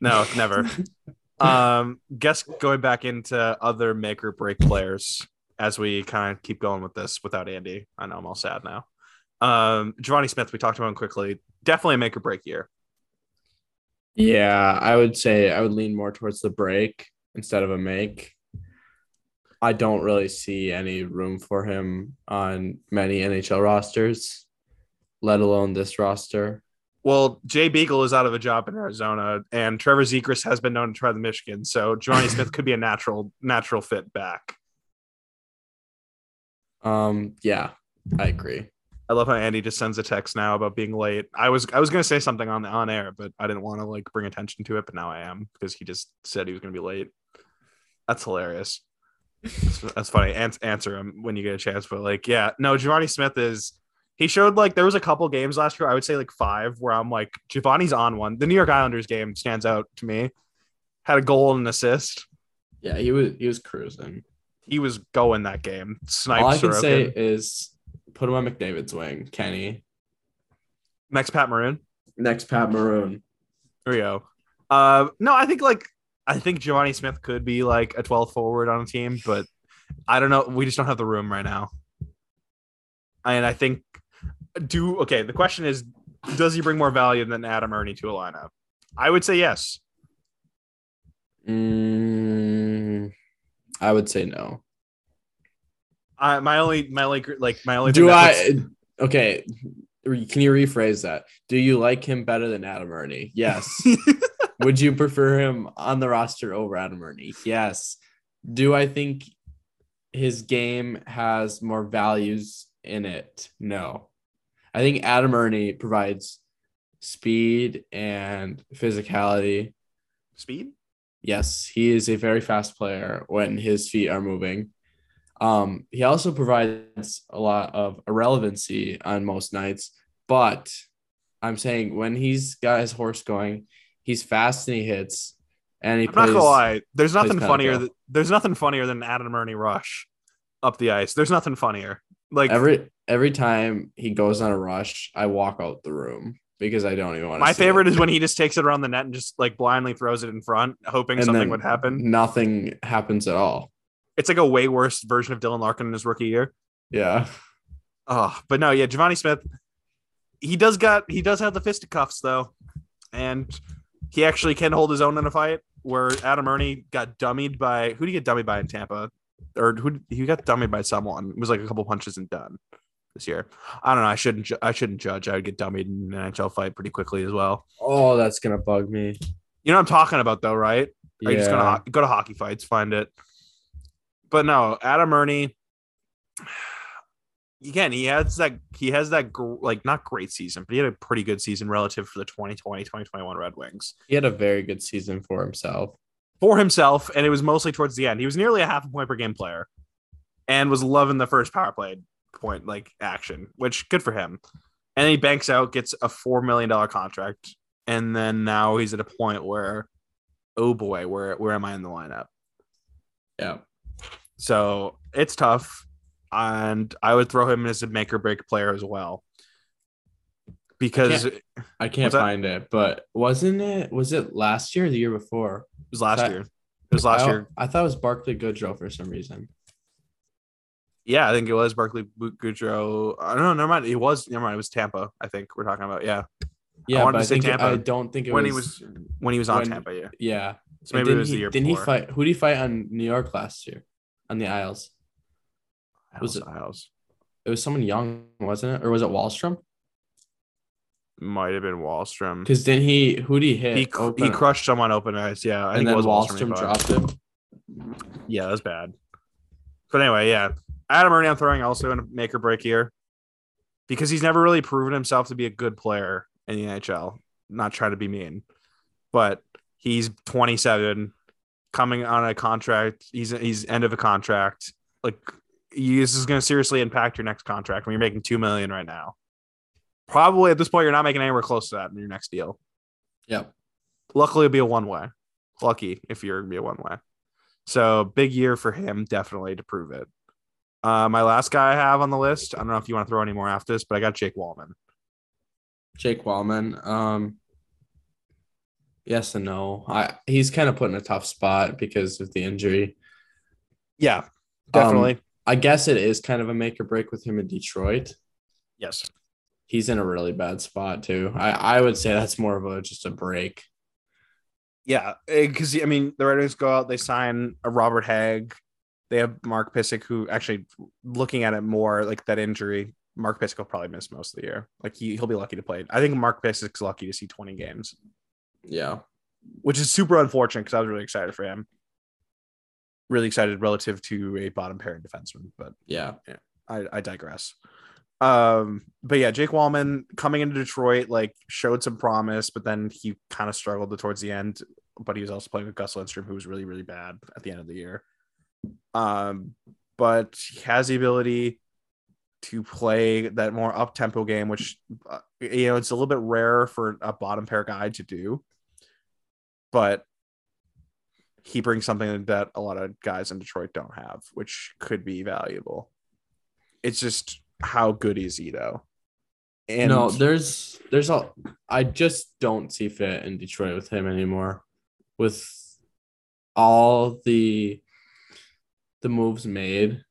[SPEAKER 1] No, never. um, guess going back into other make or break players as we kind of keep going with this without Andy. I know I'm all sad now. Um, Givani Smith, we talked about him quickly. Definitely a make or break year.
[SPEAKER 3] Yeah, I would say I would lean more towards the break instead of a make. I don't really see any room for him on many NHL rosters, let alone this roster.
[SPEAKER 1] Well, Jay Beagle is out of a job in Arizona, and Trevor Zegras has been known to try the Michigan. So Givani Smith could be a natural natural fit back.
[SPEAKER 3] Um, yeah, I agree.
[SPEAKER 1] I love how Andy just sends a text now about being late. I was I was gonna say something on the on air, but I didn't want to like bring attention to it, but now I am because he just said he was gonna be late. That's hilarious. That's, that's funny. Ans- answer him when you get a chance. But like, yeah, no, Givani Smith is. He showed like there was a couple games last year. I would say like five where I'm like Givani's on one. The New York Islanders game stands out to me. Had a goal and an assist.
[SPEAKER 3] Yeah, he was he was cruising.
[SPEAKER 1] He was going that game. Snipes.
[SPEAKER 3] All I can
[SPEAKER 1] Sorokin.
[SPEAKER 3] say is put him on McDavid's wing, Kenny.
[SPEAKER 1] next Pat Maroon.
[SPEAKER 3] Next Pat Maroon.
[SPEAKER 1] There we go. Uh, no, I think like I think Givani Smith could be like a 12th forward on a team, but I don't know. We just don't have the room right now. And I think do okay. The question is, does he bring more value than Adam Erne to a lineup? I would say yes.
[SPEAKER 3] Mm, I would say no.
[SPEAKER 1] I, my only my only like my only
[SPEAKER 3] Do I?
[SPEAKER 1] puts-
[SPEAKER 3] Okay, can you rephrase that? Do you like him better than Adam Erne? Yes. Would you prefer him on the roster over Adam Erne? Yes. Do I think his game has more values in it? No. I think Adam Erne provides speed and physicality.
[SPEAKER 1] speed?
[SPEAKER 3] Yes, he is a very fast player when his feet are moving. Um, he also provides a lot of irrelevancy on most nights, but I'm saying when he's got his horse going, he's fast and he hits, and he
[SPEAKER 1] I'm
[SPEAKER 3] plays.
[SPEAKER 1] not gonna lie. There's nothing funnier. Th- there's nothing funnier than Adam Erne rush up the ice. There's nothing funnier. Like
[SPEAKER 3] Every every time he goes on a rush, I walk out the room because I don't even want to.
[SPEAKER 1] my favorite is when he just takes it around the net and just like blindly throws it in front, hoping
[SPEAKER 3] And
[SPEAKER 1] something would happen.
[SPEAKER 3] Nothing happens at all.
[SPEAKER 1] It's like a way worse version of Dylan Larkin in his rookie year.
[SPEAKER 3] Yeah.
[SPEAKER 1] Oh, but no, yeah, Givani Smith. He does got he does have the fisticuffs though, and he actually can hold his own in a fight. Where Adam Erne got dummied by who did he get dummied by in Tampa, or who he got dummied by someone. It was like a couple punches and done this year. I don't know. I shouldn't. ju- I shouldn't judge. I would get dummied in an NHL fight pretty quickly as well.
[SPEAKER 3] Oh, that's gonna bug me.
[SPEAKER 1] You know what I'm talking about though, right? Are you just gonna ho- go to hockey fights, find it? But no, Adam Erne. Again, he has that he has that gr- like not great season, but he had a pretty good season relative for the 2020 2021 Red Wings
[SPEAKER 3] He had a very good season for himself.
[SPEAKER 1] for himself, and it was mostly towards the end. He was nearly a half a point per game player, and was loving the first power play point like action, which good for him. And he banks out, gets a four million dollar contract, and then now he's at a point where, oh boy, where where am I in the lineup?
[SPEAKER 3] Yeah.
[SPEAKER 1] So it's tough. And I would throw him as a make or break player as well. Because
[SPEAKER 3] I can't
[SPEAKER 1] What's that?
[SPEAKER 3] find it, but wasn't it? Was it last year or the year before?
[SPEAKER 1] It was last
[SPEAKER 3] that-
[SPEAKER 1] year. It was last
[SPEAKER 3] I,
[SPEAKER 1] year.
[SPEAKER 3] I thought it was Barclay Goodrow for some reason.
[SPEAKER 1] Yeah, I think it was Barclay Goodrow. I don't know. Never mind. It was never mind. It was Tampa. I think we're talking about. Yeah,
[SPEAKER 3] Yeah,
[SPEAKER 1] wanted
[SPEAKER 3] but
[SPEAKER 1] to
[SPEAKER 3] I
[SPEAKER 1] say
[SPEAKER 3] think it-
[SPEAKER 1] Tampa
[SPEAKER 3] I don't think it was
[SPEAKER 1] when
[SPEAKER 3] was
[SPEAKER 1] he was when he was on
[SPEAKER 3] when-
[SPEAKER 1] Tampa. Yeah,
[SPEAKER 3] Yeah.
[SPEAKER 1] so maybe it was the
[SPEAKER 3] he-
[SPEAKER 1] year
[SPEAKER 3] Didn't
[SPEAKER 1] before.
[SPEAKER 3] he fight? Who did he fight on New York last year? On the Isles. was
[SPEAKER 1] was
[SPEAKER 3] it-
[SPEAKER 1] Isles?
[SPEAKER 3] It was someone young, wasn't it? Or was it Wahlstrom?
[SPEAKER 1] Might have been Wahlstrom.
[SPEAKER 3] Because then he who did he hit?
[SPEAKER 1] He, he crushed someone open ice. Yeah, I
[SPEAKER 3] and
[SPEAKER 1] think it
[SPEAKER 3] then
[SPEAKER 1] was
[SPEAKER 3] Wahlstrom.
[SPEAKER 1] Wahlstrom
[SPEAKER 3] dropped him.
[SPEAKER 1] Yeah, that's bad. But anyway, yeah. Adam Erne, I'm throwing also in a make or break here because he's never really proven himself to be a good player in the NHL. Not trying to be mean, but he's 27, coming on a contract. He's he's end of a contract. Like he- this is going to seriously impact your next contract when you're making two million right now. Probably at this point, you're not making anywhere close to that in your next deal.
[SPEAKER 3] Yep.
[SPEAKER 1] Luckily, it'll be a one way. Lucky if you're gonna be a one way. So big year for him, definitely to prove it. Uh, my last guy I have on the list. I don't know if you want to throw any more after this, but I got Jake Walman.
[SPEAKER 3] Jake Walman. Um yes and no. I he's kind of put in a tough spot because of the injury.
[SPEAKER 1] Yeah, definitely.
[SPEAKER 3] I guess it is kind of a make or break with him in Detroit.
[SPEAKER 1] yes.
[SPEAKER 3] He's in a really bad spot too. I, I would say that's more of a just a break.
[SPEAKER 1] Yeah, because I mean, the Red Wings go out, they sign a Robert Hagg. They have Mark Pysyk, who actually, looking at it more like that injury, Mark Pysyk will probably miss most of the year. Like he he'll be lucky to play. I think Mark Pysyk's lucky to see 20 games.
[SPEAKER 3] Yeah.
[SPEAKER 1] which is super unfortunate because I was really excited for him. Really excited relative to a bottom pairing defenseman, but
[SPEAKER 3] Yeah.
[SPEAKER 1] I, I digress. Um, but yeah, Jake Walman coming into Detroit like showed some promise, but then he kind of struggled towards the end. But he was also playing with Gus Lindstrom, who was really really bad at the end of the year. Um, but he has the ability to play that more up tempo game, which uh, you know it's a little bit rare for a bottom pair guy to do. But he brings something that a lot of guys in Detroit don't have, which could be valuable. It's just how good is though? And
[SPEAKER 3] no, there's there's a I just don't see fit in Detroit with him anymore. With all the the moves made.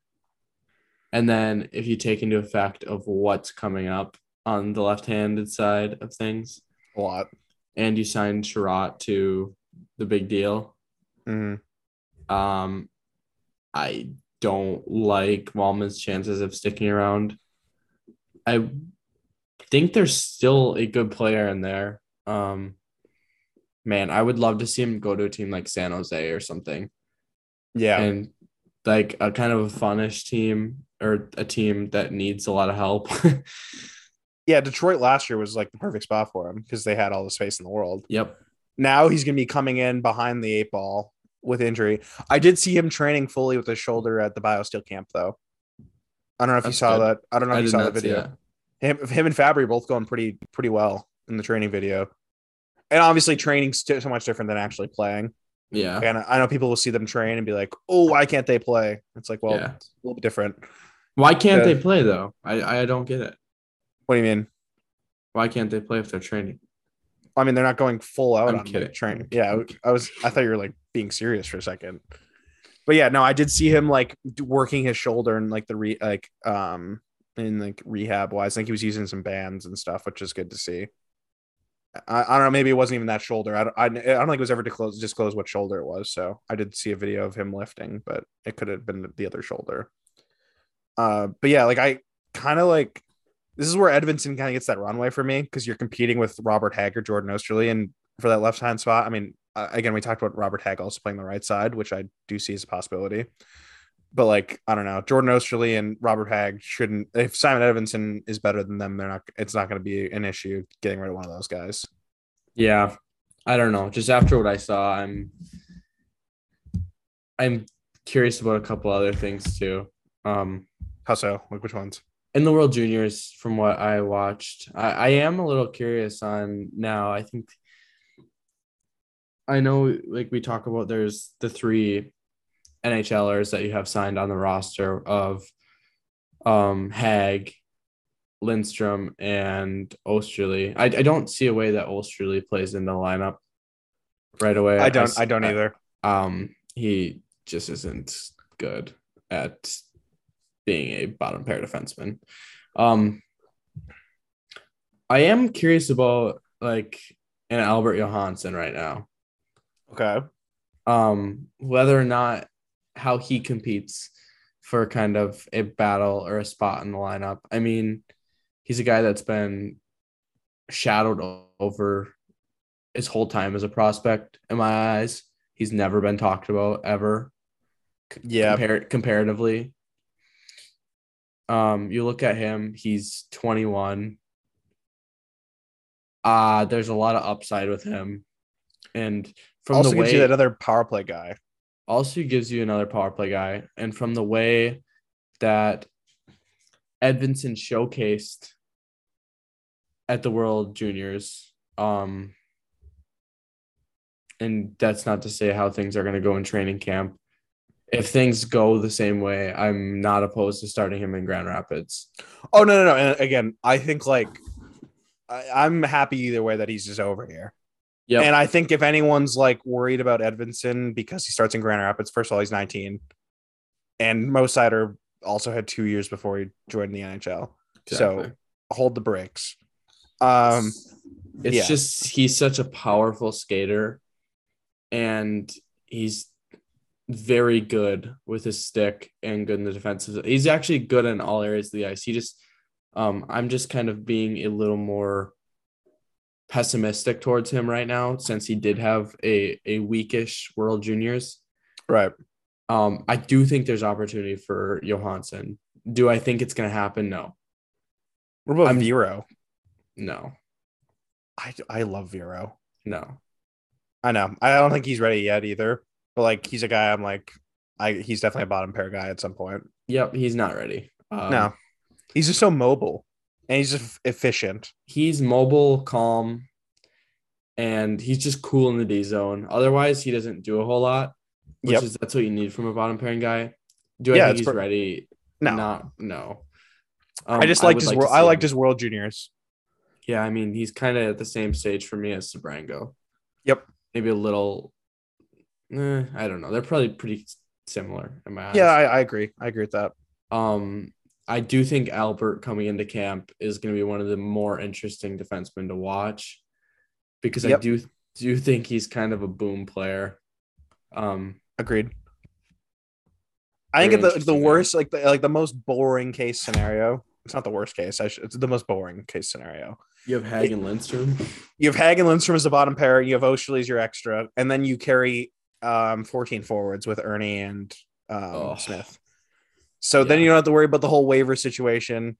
[SPEAKER 3] And then if you take into effect of what's coming up on the left-handed side of things,
[SPEAKER 1] a lot.
[SPEAKER 3] and you signed Chiarot to the big deal,
[SPEAKER 1] Mhm.
[SPEAKER 3] um, I don't like Walman's chances of sticking around. I think there's still a good player in there. Um, man, I would love to see him go to a team like San Jose or something,
[SPEAKER 1] Yeah.
[SPEAKER 3] and like a kind of a funnish team or a team that needs a lot of help.
[SPEAKER 1] yeah, Detroit last year was like the perfect spot for him because they had all the space in the world.
[SPEAKER 3] yep.
[SPEAKER 1] now he's going to be coming in behind the eight ball with injury. I did see him training fully with his shoulder at the BioSteel camp, though. I don't know if you saw
[SPEAKER 3] good.
[SPEAKER 1] that. I don't know if
[SPEAKER 3] I
[SPEAKER 1] you saw the video. Him, him and Fabbri both going pretty pretty well in the training video, and obviously training's so much different than actually playing.
[SPEAKER 3] Yeah.
[SPEAKER 1] And I know people will see them train and be like, "Oh, why can't they play?" It's like, well,
[SPEAKER 3] Yeah.
[SPEAKER 1] it's a little bit different.
[SPEAKER 3] Why can't
[SPEAKER 1] Yeah.
[SPEAKER 3] they play though? I I don't get it.
[SPEAKER 1] What do you mean?
[SPEAKER 3] Why can't they play if they're training?
[SPEAKER 1] I mean, they're not going full out
[SPEAKER 3] I'm
[SPEAKER 1] on
[SPEAKER 3] kidding.
[SPEAKER 1] training. Yeah. I was. I thought you were like being serious for a second. But yeah, no, I did see him like working his shoulder and like the re like um in like rehab wise. I think he was using some bands and stuff, which is good to see. I, I don't know. Maybe it wasn't even that shoulder. I don't, I, I don't think it was ever disclosed disclosed what shoulder it was. So I did see a video of him lifting, but it could have been the other shoulder. Uh, but yeah, like I kind of like this is where Edvinsson kind of gets that runway for me because you're competing with Robert Hagg or Jordan Oesterle and for that left hand spot. I mean, again, we talked about Robert Hagg also playing the right side, which I do see as a possibility. But like, I don't know, Jordan Oesterle and Robert Hagg shouldn't. If Simon Edvinsson is better than them, they're not. It's not going to be an issue getting rid of one of those guys.
[SPEAKER 3] Yeah. I don't know. Just after what I saw, I'm I'm curious about a couple other things too. Um
[SPEAKER 1] How so? Like which ones?
[SPEAKER 3] in the World Juniors, from what I watched, I, I am a little curious on now. I think I know, like we talk about, there's the three NHLers that you have signed on the roster of um, Hagg, Lindstrom, and Oesterle. I, I don't see a way that Oesterle plays in the lineup right away.
[SPEAKER 1] I don't.
[SPEAKER 3] s-
[SPEAKER 1] I don't either.
[SPEAKER 3] um, he just isn't good at being a bottom pair defenseman. Um, I am curious about like an Albert Johansson right now.
[SPEAKER 1] Okay.
[SPEAKER 3] Um, whether or not how he competes for kind of a battle or a spot in the lineup. I mean, he's a guy that's been shadowed over his whole time as a prospect in my eyes. He's never been talked about ever.
[SPEAKER 1] Yeah.
[SPEAKER 3] compar- comparatively. Um, you look at him, he's 21. Uh, there's a lot of upside with him. And from
[SPEAKER 1] also
[SPEAKER 3] the
[SPEAKER 1] gives
[SPEAKER 3] way
[SPEAKER 1] you that other power play guy.
[SPEAKER 3] Also gives you another power play guy. And from the way that Edvinsson showcased at the World Juniors, um, and that's not to say how things are going to go in training camp. If things go the same way, I'm not opposed to starting him in Grand Rapids.
[SPEAKER 1] Oh no, no, no. And again, I think like I, I'm happy either way that he's just over here.
[SPEAKER 3] Yeah,
[SPEAKER 1] And I think if anyone's like worried about Edvinsson because he starts in Grand Rapids, first of all, he's 19. And Mo Seider also had two years before he joined the NHL. So hold the brakes. Um,
[SPEAKER 3] it's
[SPEAKER 1] yeah.
[SPEAKER 3] just he's such a powerful skater and he's very good with his stick and good in the defensive he's actually good in all areas of the ice he just um i'm just kind of being a little more pessimistic towards him right now since he did have a a weakish world juniors
[SPEAKER 1] right.
[SPEAKER 3] um i do think there's opportunity for johansson do i think it's going to happen no
[SPEAKER 1] What about
[SPEAKER 3] I'm-
[SPEAKER 1] Vero?
[SPEAKER 3] no
[SPEAKER 1] I, I love Vero.
[SPEAKER 3] no
[SPEAKER 1] I know. I don't think he's ready yet either. But like he's a guy I'm like I he's definitely a bottom pair guy at some point.
[SPEAKER 3] yep he's not ready um,
[SPEAKER 1] no. He's just so mobile and he's efficient.
[SPEAKER 3] he's mobile, calm, and he's just cool in the D zone. Otherwise, he doesn't do a whole lot. Which
[SPEAKER 1] Yep.
[SPEAKER 3] is that's what you need from a bottom pairing guy. Do I
[SPEAKER 1] Yeah,
[SPEAKER 3] think he's
[SPEAKER 1] per-
[SPEAKER 3] ready?
[SPEAKER 1] No.
[SPEAKER 3] Not no.
[SPEAKER 1] I
[SPEAKER 3] Um,
[SPEAKER 1] just liked
[SPEAKER 3] would
[SPEAKER 1] his
[SPEAKER 3] like
[SPEAKER 1] world I liked
[SPEAKER 3] him.
[SPEAKER 1] his world juniors.
[SPEAKER 3] Yeah, I mean he's kind of at the same stage for me as Sebrango.
[SPEAKER 1] Yep.
[SPEAKER 3] Maybe a little. Eh, I don't know. They're probably pretty similar in my eyes.
[SPEAKER 1] Yeah, I, I agree. I agree with that.
[SPEAKER 3] Um, I do think Albert coming into camp is going to be one of the more interesting defensemen to watch because I do do think he's kind of a boom player. Um,
[SPEAKER 1] Agreed. I think the the worst, like the like the most boring case scenario. It's not the worst case. I should, it's the most boring case scenario.
[SPEAKER 3] you have Hagen Lindstrom.
[SPEAKER 1] You have Hagen Lindstrom as the bottom pair. You have Oesterle as your extra, and then you carry um 14 forwards with Erne and um,
[SPEAKER 3] Oh.
[SPEAKER 1] Smith. So then you don't have to worry about the whole waiver situation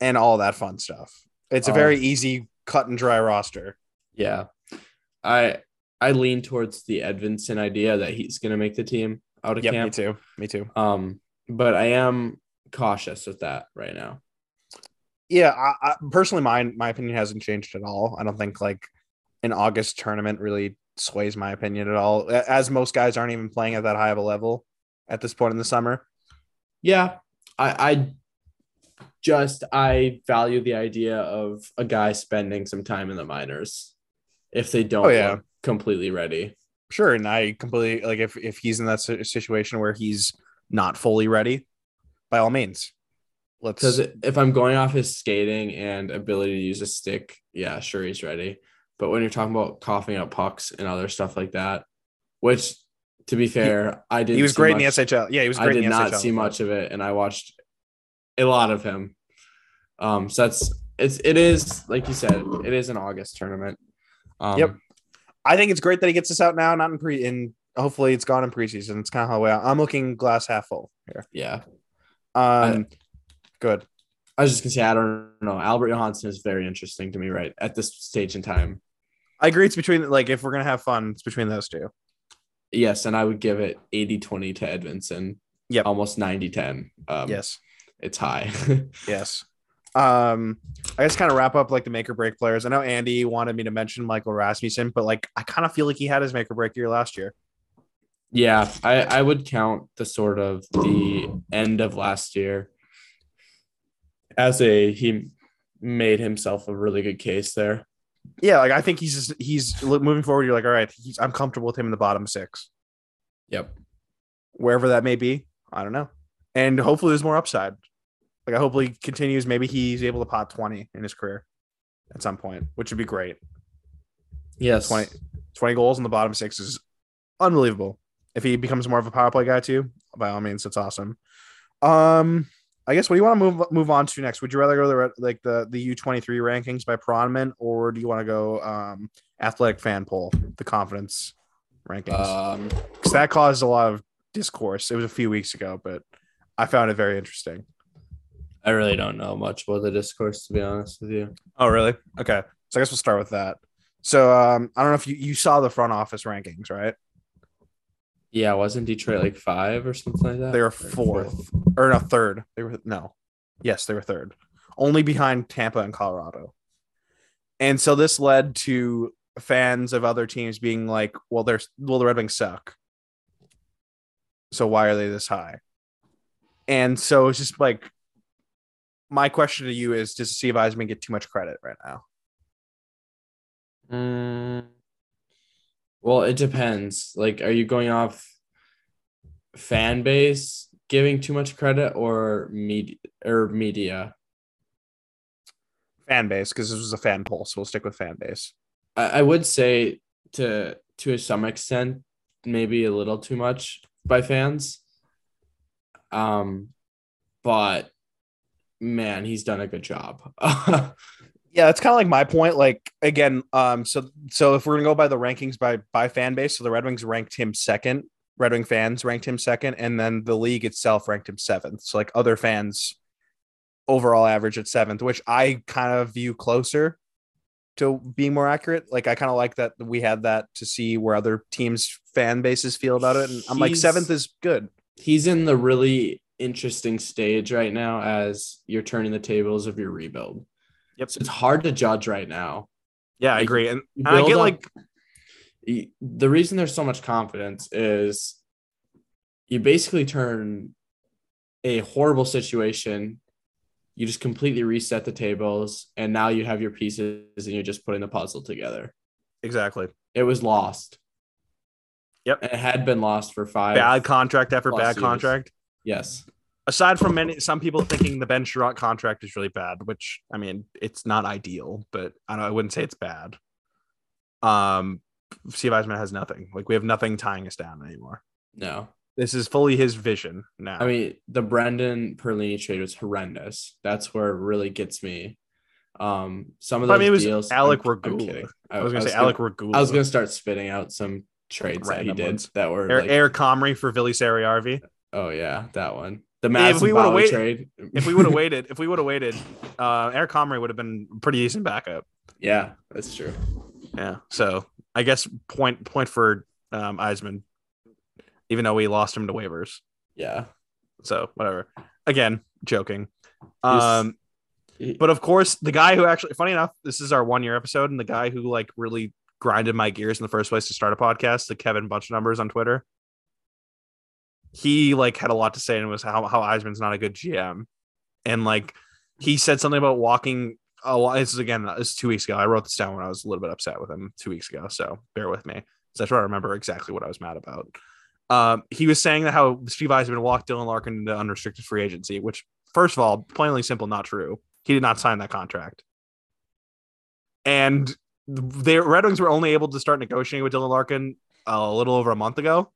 [SPEAKER 1] and all that fun stuff. It's a very easy cut and dry roster.
[SPEAKER 3] Yeah, I I lean towards the Edvinsson idea that he's going to make the team out of
[SPEAKER 1] Yep, me too. Me too.
[SPEAKER 3] Um, but I am cautious with that right now.
[SPEAKER 1] Yeah, I, I personally, my my opinion hasn't changed at all. I don't think like an August tournament really sways my opinion at all. As most guys aren't even playing at that high of a level at this point in the summer.
[SPEAKER 3] Yeah, I, I just I value the idea of a guy spending some time in the minors if they don't
[SPEAKER 1] Oh, yeah.
[SPEAKER 3] completely ready.
[SPEAKER 1] Sure, and I completely like if if he's in that situation where he's not fully ready, by all means, let's.
[SPEAKER 3] Because if I'm going off his skating and ability to use a stick, yeah, sure he's ready. But when you're talking about coughing up pucks and other stuff like that, which to be fair, I didn't.
[SPEAKER 1] he was great in the SHL. Yeah, he was
[SPEAKER 3] I
[SPEAKER 1] great
[SPEAKER 3] did
[SPEAKER 1] in the
[SPEAKER 3] not
[SPEAKER 1] SHL.
[SPEAKER 3] see much of it, and I watched a lot of him. Um, so that's it's it is like you said, it is an August tournament. Um,
[SPEAKER 1] Yep. I think it's great that he gets this out now, not in pre. In hopefully, it's gone in preseason. It's kind of how I- I'm looking glass half full here.
[SPEAKER 3] Yeah,
[SPEAKER 1] Um, good.
[SPEAKER 3] I was just gonna say I don't know. Albert Johansson is very interesting to me right at this stage in time.
[SPEAKER 1] I agree. It's between like if we're gonna have fun, it's between those two.
[SPEAKER 3] Yes, and I would give it 80-20 to Edvinsson.
[SPEAKER 1] Yeah,
[SPEAKER 3] almost 90-10. Um,
[SPEAKER 1] Yes.
[SPEAKER 3] it's high.
[SPEAKER 1] Yes. Um, I guess kind of wrap up like the make or break players. I know Andy wanted me to mention Michael Rasmussen, but like I kind of feel like he had his make or break year last year.
[SPEAKER 3] yeah, I I would count the sort of the end of last year as a he made himself a really good case there.
[SPEAKER 1] Yeah, like I think he's just he's moving forward. You're like, all right, he's, I'm comfortable with him in the bottom six,
[SPEAKER 3] Yep.
[SPEAKER 1] wherever that may be. I don't know, and hopefully there's more upside. Like I hope he continues. Maybe he's able to pot 20 in his career at some point, which would be great.
[SPEAKER 3] Yes.
[SPEAKER 1] 20, 20 goals in the bottom six is unbelievable. If he becomes more of a power play guy too, by all means, that's awesome. Um, I guess what do you want to move move on to next? Would you rather go the like the the U twenty three rankings by Pronman, or do you want to go um athletic fan poll, the confidence rankings?
[SPEAKER 3] Um,
[SPEAKER 1] Because that caused a lot of discourse. It was a few weeks ago, but I found it very interesting.
[SPEAKER 3] I really don't know much about the discourse to be honest with you.
[SPEAKER 1] Oh, really? Okay, so I guess we'll start with that. So um, I don't know if you you saw the front office rankings, right?
[SPEAKER 3] Yeah, wasn't Detroit like five or something like that?
[SPEAKER 1] They were fourth or no third. They were no, yes, they were third, only behind Tampa and Colorado. And so this led to fans of other teams being like, "Well, there's well, the Red Wings suck. So why are they this high?" And so it's just like, my question to you is: Does Steve Yzerman get too much credit right now?
[SPEAKER 3] Mm, well, it depends. Like, are you going off fan base giving too much credit or media or media?
[SPEAKER 1] Fan base, because this was a fan poll, so we'll stick with fan base.
[SPEAKER 3] I, I would say to to some extent, maybe a little too much by fans. Um, but man, he's done a good job.
[SPEAKER 1] Yeah, it's kind of like my point. Like again, um, so so if we're gonna go by the rankings by by fan base, so the Red Wings ranked him second. Red Wing fans ranked him second, and then the league itself ranked him seventh. So like other fans overall average at seventh, which I kind of view closer to being more accurate. Like I kind of like that we had that to see where other teams' fan bases feel about it. And I'm like seventh is good.
[SPEAKER 3] he's in the really interesting stage right now as you're turning the tables of your rebuild.
[SPEAKER 1] Yep.
[SPEAKER 3] So it's hard to judge right now.
[SPEAKER 1] Yeah, I agree. And, and I get
[SPEAKER 3] up-
[SPEAKER 1] like
[SPEAKER 3] the reason there's so much confidence is you basically turn a horrible situation you just completely reset the tables and now you have your pieces and you're just putting the puzzle together
[SPEAKER 1] exactly
[SPEAKER 3] it was lost
[SPEAKER 1] Yep.
[SPEAKER 3] And it had been lost for five
[SPEAKER 1] bad contract after bad
[SPEAKER 3] years.
[SPEAKER 1] contract.
[SPEAKER 3] yes
[SPEAKER 1] aside from many some people thinking the Ben Chiarot contract is really bad, which I mean it's not ideal, but I don't I wouldn't say it's bad. Um Steve Yzerman has nothing. Like we have nothing tying us down anymore.
[SPEAKER 3] no
[SPEAKER 1] This is fully his vision now.
[SPEAKER 3] i mean the brendan perlini trade was horrendous that's where it really gets me um some of those
[SPEAKER 1] I mean, it was
[SPEAKER 3] deals
[SPEAKER 1] Alec
[SPEAKER 3] I'm- I'm
[SPEAKER 1] Regula. I was gonna say
[SPEAKER 3] gonna-
[SPEAKER 1] Alec Regula.
[SPEAKER 3] I was gonna start spitting out some trades that he did
[SPEAKER 1] ones.
[SPEAKER 3] that were
[SPEAKER 1] Eric,
[SPEAKER 3] like,
[SPEAKER 1] Eric Comrie for Vili Saarijarvi.
[SPEAKER 3] oh yeah, that one. The
[SPEAKER 1] Yeah, if we would've waited-
[SPEAKER 3] trade.
[SPEAKER 1] If we would have waited, if we would have waited, uh Eric Comrie would have been pretty decent backup.
[SPEAKER 3] yeah, that's true.
[SPEAKER 1] Yeah. So I guess point point for um, Yzerman, even though we lost him to waivers.
[SPEAKER 3] Yeah.
[SPEAKER 1] So whatever. Again, joking. Um,
[SPEAKER 3] He-
[SPEAKER 1] but of course, the guy who actually, funny enough, this is our one year episode, and the guy who like really grinded my gears in the first place to start a podcast, the Kevin Bunch Numbers on Twitter. He like had a lot to say, and was how how Yzerman's not a good GM, and like he said something about walking. A lot. This is again, this is two weeks ago. I wrote this down when I was a little bit upset with him two weeks ago, so bear with me. So I try to remember exactly what I was mad about. Um, he was saying that how Steve Yzerman walked Dylan Larkin into unrestricted free agency, which, first of all, plainly simple, not true. He did not sign that contract. And the Red Wings were only able to start negotiating with Dylan Larkin a little over a month ago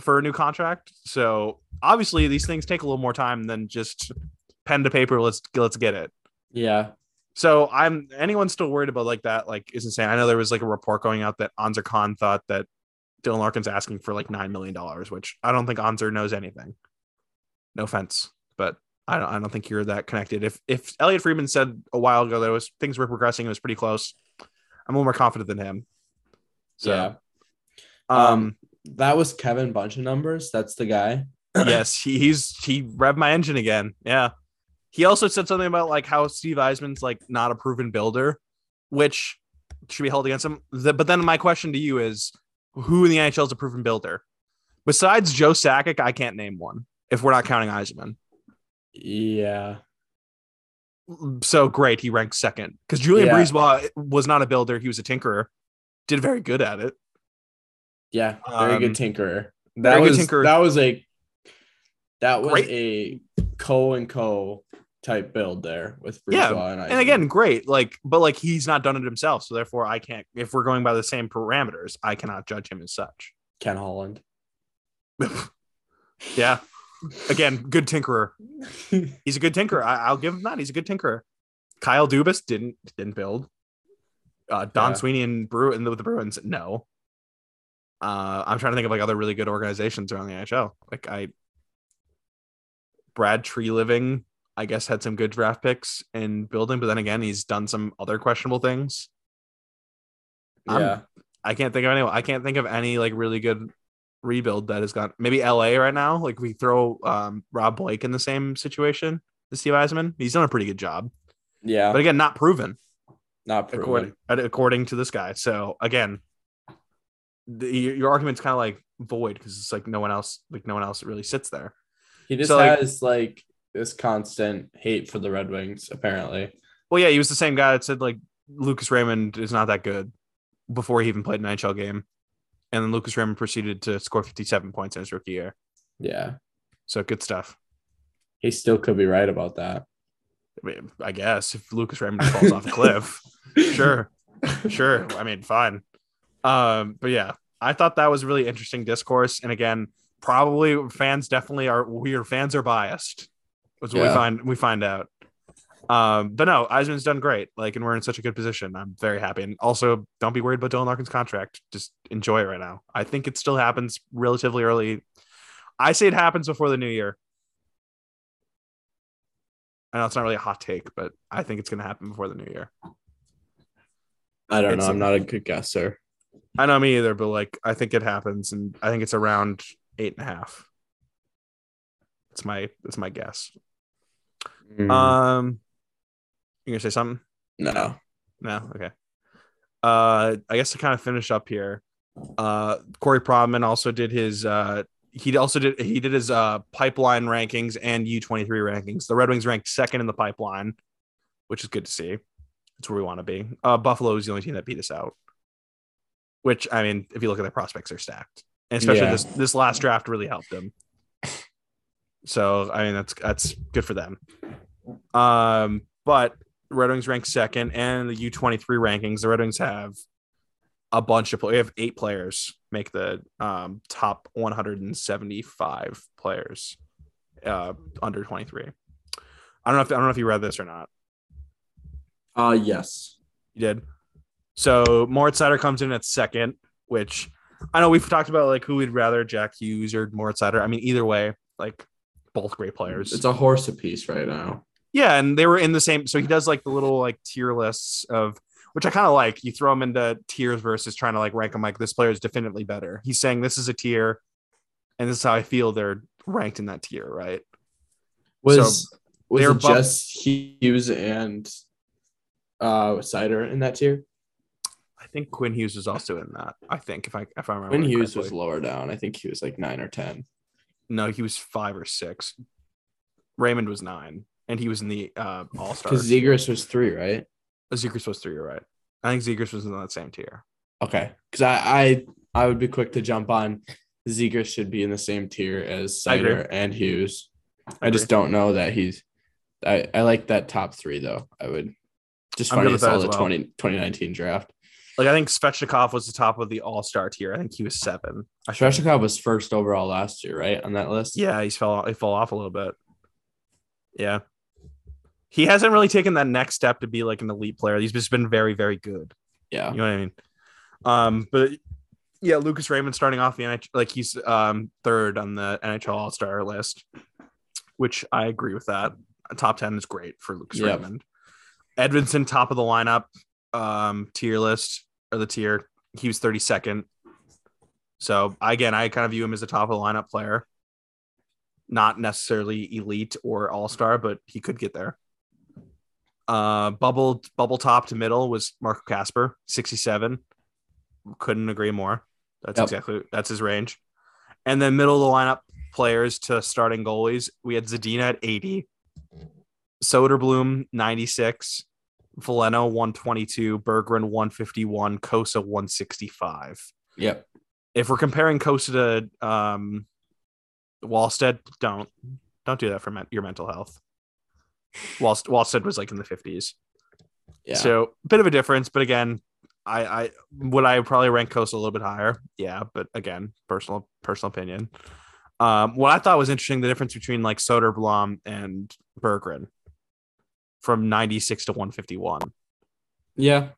[SPEAKER 1] for a new contract. So obviously, these things take a little more time than just pen to paper. Let's let's get it.
[SPEAKER 3] yeah.
[SPEAKER 1] So I'm anyone still worried about like that, like is insane. I know there was like a report going out that Ansar Khan thought that Dylan Larkin's asking for like nine million dollars, which I don't think Anzer knows anything. No offense, but I don't I don't think you're that connected. If if Elliot Friedman said a while ago that it was things were progressing, it was pretty close. I'm a little more confident than him. So
[SPEAKER 3] yeah.
[SPEAKER 1] um
[SPEAKER 3] That was Kevin Bunch of numbers. That's the guy.
[SPEAKER 1] yes, he, he's he revved my engine again. Yeah. He also said something about like how Steve Yzerman's like not a proven builder, which should be held against him. The- but then my question to you is, who in the NHL is a proven builder? Besides Joe Sakic, I can't name one if we're not counting Yzerman.
[SPEAKER 3] Yeah.
[SPEAKER 1] So great, he ranked second because Julian
[SPEAKER 3] Yeah.
[SPEAKER 1] Was not a builder; he was a tinkerer. Did very good at it.
[SPEAKER 3] Yeah. Very good
[SPEAKER 1] Um,
[SPEAKER 3] tinkerer. That
[SPEAKER 1] good
[SPEAKER 3] was
[SPEAKER 1] tinkerer.
[SPEAKER 3] that was a that was
[SPEAKER 1] Great.
[SPEAKER 3] a co and co type build there with
[SPEAKER 1] Yeah,
[SPEAKER 3] BriseBois and,
[SPEAKER 1] and again, great. Like, but like he's not done it himself, so therefore I can't. If we're going by the same parameters, I cannot judge him as such.
[SPEAKER 3] Ken Holland.
[SPEAKER 1] Yeah. Again, good tinkerer. He's a good tinkerer. I, I'll give him that. He's a good tinkerer. Kyle Dubas didn't didn't build. Uh, Don
[SPEAKER 3] Yeah.
[SPEAKER 1] Sweeney and Brew and the, the Bruins, no. Uh, I'm trying to think of like other really good organizations around the NHL. Like I, Brad Treliving, I guess had some good draft picks in building, but then again, he's done some other questionable things. I'm-
[SPEAKER 3] yeah.
[SPEAKER 1] I can't think of any. I can't think of any like really good rebuild that has got maybe LA right now. Like we throw um, Rob Blake in the same situation as Steve Yzerman. He's done a pretty good job,
[SPEAKER 3] Yeah.
[SPEAKER 1] but again, not proven
[SPEAKER 3] not proven.
[SPEAKER 1] according according to this guy. So again, the, your, your argument's kind of like void because it's like no one else like no one else really sits there.
[SPEAKER 3] He just
[SPEAKER 1] So, like-
[SPEAKER 3] has like this constant hate for the Red Wings, apparently.
[SPEAKER 1] Well, yeah, he was the same guy that said like Lucas Raymond is not that good before he even played an NHL game, and then Lucas Raymond proceeded to score 57 points in his rookie year.
[SPEAKER 3] Yeah.
[SPEAKER 1] So good stuff.
[SPEAKER 3] He still could be right about that.
[SPEAKER 1] I, mean, I guess if Lucas Raymond falls off a cliff, sure, sure. I mean, fine. Um, but yeah, I thought that was really interesting discourse. And again, probably fans definitely are weird. Fans are biased. Is what we find we find out. Um, but no, Yzerman's done great. Like, and we're in such a good position. I'm very happy. And also, don't be worried about Dylan Larkin's contract. Just enjoy it right now. I think it still happens relatively early. I say it happens before the new year. I know it's not really a hot take, but I think it's going to happen before the new year.
[SPEAKER 3] I don't
[SPEAKER 1] It's
[SPEAKER 3] know. I'm not a good guesser.
[SPEAKER 1] I know me either, but like I think it happens, and I think it's around eight and a half. That's my that's my guess.
[SPEAKER 3] Mm,
[SPEAKER 1] Um, you gonna say something?
[SPEAKER 3] no.
[SPEAKER 1] No, okay. Uh, I guess to kind of finish up here, uh, Corey Pronman also did his uh he also did he did his uh pipeline rankings and U twenty three rankings. The Red Wings ranked second in the pipeline, which is good to see. That's where we want to be. Uh, Buffalo is the only team that beat us out. Which I mean, if you look at their prospects, are stacked, and especially
[SPEAKER 3] Yeah.
[SPEAKER 1] this this last draft really helped them. So I mean, that's that's good for them. Um, but Red Wings ranked second, and the U twenty three rankings, the Red Wings have a bunch of players. we have eight players make the um, top one hundred and seventy five players uh, under twenty three. I don't know if I don't know if you read this or not.
[SPEAKER 3] Uh yes.
[SPEAKER 1] You did. So Moritz Seider comes in at second, which I know we've talked about like who we'd rather Jack Hughes or Moritz Seider. I mean, either way, like both great players.
[SPEAKER 3] It's a horse apiece right now.
[SPEAKER 1] Yeah, and they were in the same. So he does like the little like tier lists of which I kind of like. You throw them into tiers versus trying to like rank them like this player is definitely better. He's saying this is a tier, and this is how I feel they're ranked in that tier, right?
[SPEAKER 3] Was was
[SPEAKER 1] they're
[SPEAKER 3] it just Hughes and uh Seider in that tier?
[SPEAKER 1] I think Quinn Hughes is also in that. I think if I if I remember. Quinn
[SPEAKER 3] Hughes was lower down, I think he was like nine or ten.
[SPEAKER 1] no, he was five or six. Raymond was nine, and he was in the uh, All Star.
[SPEAKER 3] Because Zegras was three, right?
[SPEAKER 1] Zegras was three. You're right. I think Zegras was in that same tier.
[SPEAKER 3] Okay. Because I, I I would be quick to jump on Zegras should be in the same tier as. Seider and Hughes. I,
[SPEAKER 1] I
[SPEAKER 3] just don't know that he's I, I like that top three though. I would just
[SPEAKER 1] I'm good
[SPEAKER 3] funny
[SPEAKER 1] with
[SPEAKER 3] I
[SPEAKER 1] that
[SPEAKER 3] saw the
[SPEAKER 1] well.
[SPEAKER 3] 20, 2019 draft.
[SPEAKER 1] Like I think Svechnikov was the top of the All Star tier. I think he was seven.
[SPEAKER 3] Svechnikov was first overall last year, right? On that list.
[SPEAKER 1] Yeah, he's fell he fell off a little bit. Yeah. He hasn't really taken that next step to be like an elite player. He's just been very, very good.
[SPEAKER 3] Yeah.
[SPEAKER 1] You know what I mean? Um, but yeah, Lucas Raymond starting off the NHL, like he's um third on the NHL All Star list, which I agree with that. Top ten is great for Lucas
[SPEAKER 3] Yep.
[SPEAKER 1] Raymond. Edvinsson, top of the lineup, um, tier list or the tier. He was thirty second. So again, I kind of view him as a top of the lineup player. Not necessarily elite or all star, but he could get there. Uh, bubble bubble top to middle was Marco Kasper, 67. Couldn't agree more. That's
[SPEAKER 3] Yep.
[SPEAKER 1] exactly that's his range. And then middle of the lineup players to starting goalies, we had Zadina at 80, Soderblom 96, Veleno 122, Berggren 151, Cossa 165.
[SPEAKER 3] Yep.
[SPEAKER 1] If we're comparing Cossa to um, Wallstedt, don't don't do that for men- your mental health. Wallst- Wallstedt was like in the 50s.
[SPEAKER 3] Yeah.
[SPEAKER 1] So bit of a difference, but again, I, I would I probably rank Cossa a little bit higher. Yeah, but again, personal personal opinion. Um, what I thought was interesting, the difference between like Soderblom and Berggren from 96 to 151.
[SPEAKER 3] yeah.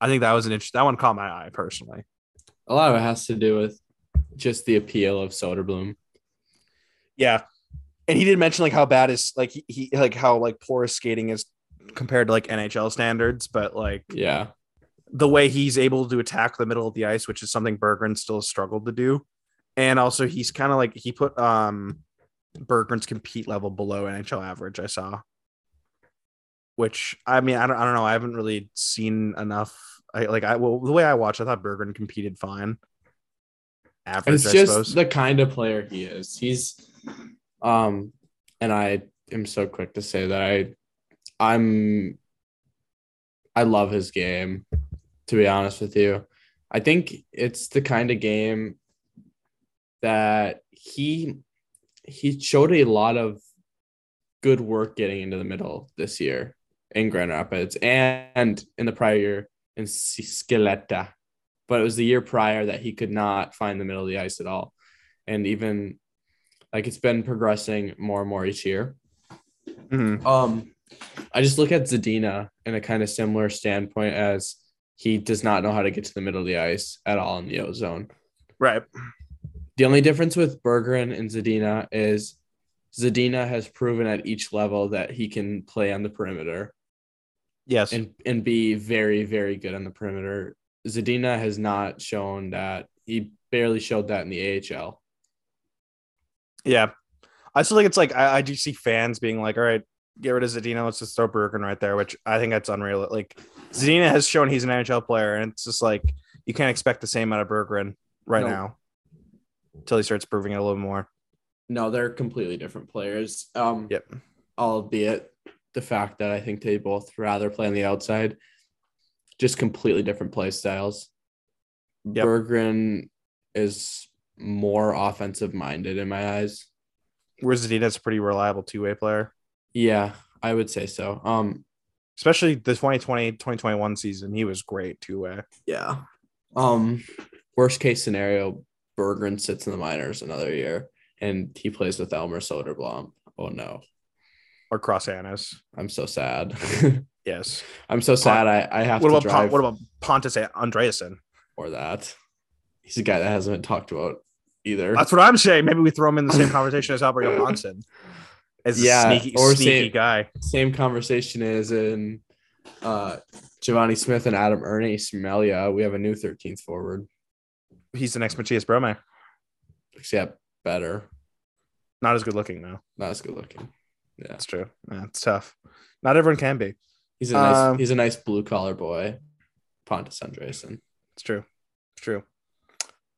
[SPEAKER 1] I think that was an interesting that one caught my eye personally.
[SPEAKER 3] A lot of it has to do with just the appeal of Soderblom.
[SPEAKER 1] Yeah. And he did mention like how bad is like he, he like how like poor his skating is compared to like NHL standards, but like
[SPEAKER 3] Yeah.
[SPEAKER 1] the way he's able to attack the middle of the ice, which is something Berggren still struggled to do. And also he's kind of like he put um Berggren's compete level below NHL average, I saw. Which I mean, I don't I don't know. I haven't really seen enough. I like I well the way I watched, I thought Berggren competed fine. Average,
[SPEAKER 3] It's
[SPEAKER 1] I
[SPEAKER 3] just
[SPEAKER 1] suppose.
[SPEAKER 3] the kind of player he is. He's um and I am so quick to say that I I'm I love his game, to be honest with you. I think it's the kind of game that he he showed a lot of good work getting into the middle this year in Grand Rapids and in the prior year in Skellefteå. But it was the year prior that he could not find the middle of the ice at all. And even like it's been progressing more and more each year.
[SPEAKER 1] Mhm.
[SPEAKER 3] Um, I just look at Zadina in a kind of similar standpoint as he does not know how to get to the middle of the ice at all in the O zone.
[SPEAKER 1] Right.
[SPEAKER 3] The only difference with Berggren and Zadina is Zadina has proven at each level that he can play on the perimeter
[SPEAKER 1] Yes.
[SPEAKER 3] and, and be very, very good on the perimeter. Zadina has not shown that. He barely showed that in the AHL.
[SPEAKER 1] Yeah. I still think it's like I, I do see fans being like, all right, get rid of Zadina, let's just throw Berggren right there, which I think that's unreal. Like Zadina has shown he's an NHL player, and it's just like you can't expect the same out of Berggren right
[SPEAKER 3] No.
[SPEAKER 1] now until he starts proving it a little more.
[SPEAKER 3] No, they're completely different players. Um,
[SPEAKER 1] Yep.
[SPEAKER 3] Albeit the fact that I think they both rather play on the outside, just completely different play styles.
[SPEAKER 1] Yep.
[SPEAKER 3] Berggren is more offensive minded in my eyes.
[SPEAKER 1] Whereas Zadina's a pretty reliable two way player,
[SPEAKER 3] Yeah, I would say so. Um,
[SPEAKER 1] especially the 2020 2021 season. He was great two way.
[SPEAKER 3] yeah. Um, worst case scenario, Berggren sits in the minors another year and he plays with Elmer Soderblom. Oh no,
[SPEAKER 1] Or Cross Hanas.
[SPEAKER 3] I'm so sad.
[SPEAKER 1] Yes.
[SPEAKER 3] I'm so sad. I, I have
[SPEAKER 1] What
[SPEAKER 3] to
[SPEAKER 1] about Pon-
[SPEAKER 3] drive
[SPEAKER 1] what about Pontus Andreasson?
[SPEAKER 3] for that. He's a guy that hasn't been talked about either.
[SPEAKER 1] That's what I'm saying. Maybe we throw him in the same conversation as Albert Johansson. As a
[SPEAKER 3] Yeah,
[SPEAKER 1] sneaky,
[SPEAKER 3] or
[SPEAKER 1] sneaky
[SPEAKER 3] say-
[SPEAKER 1] guy.
[SPEAKER 3] Same conversation is in uh Givani Smith and Adam Erne smell ya. We have a new 13th forward.
[SPEAKER 1] He's the next Mathias Brome.
[SPEAKER 3] Except better.
[SPEAKER 1] Not as good looking though.
[SPEAKER 3] Not as good looking. Yeah.
[SPEAKER 1] That's true. Yeah, it's tough. Not everyone can be.
[SPEAKER 3] He's a nice
[SPEAKER 1] Um,
[SPEAKER 3] he's a nice blue collar boy. Pontus Andreasson.
[SPEAKER 1] It's true. It's true.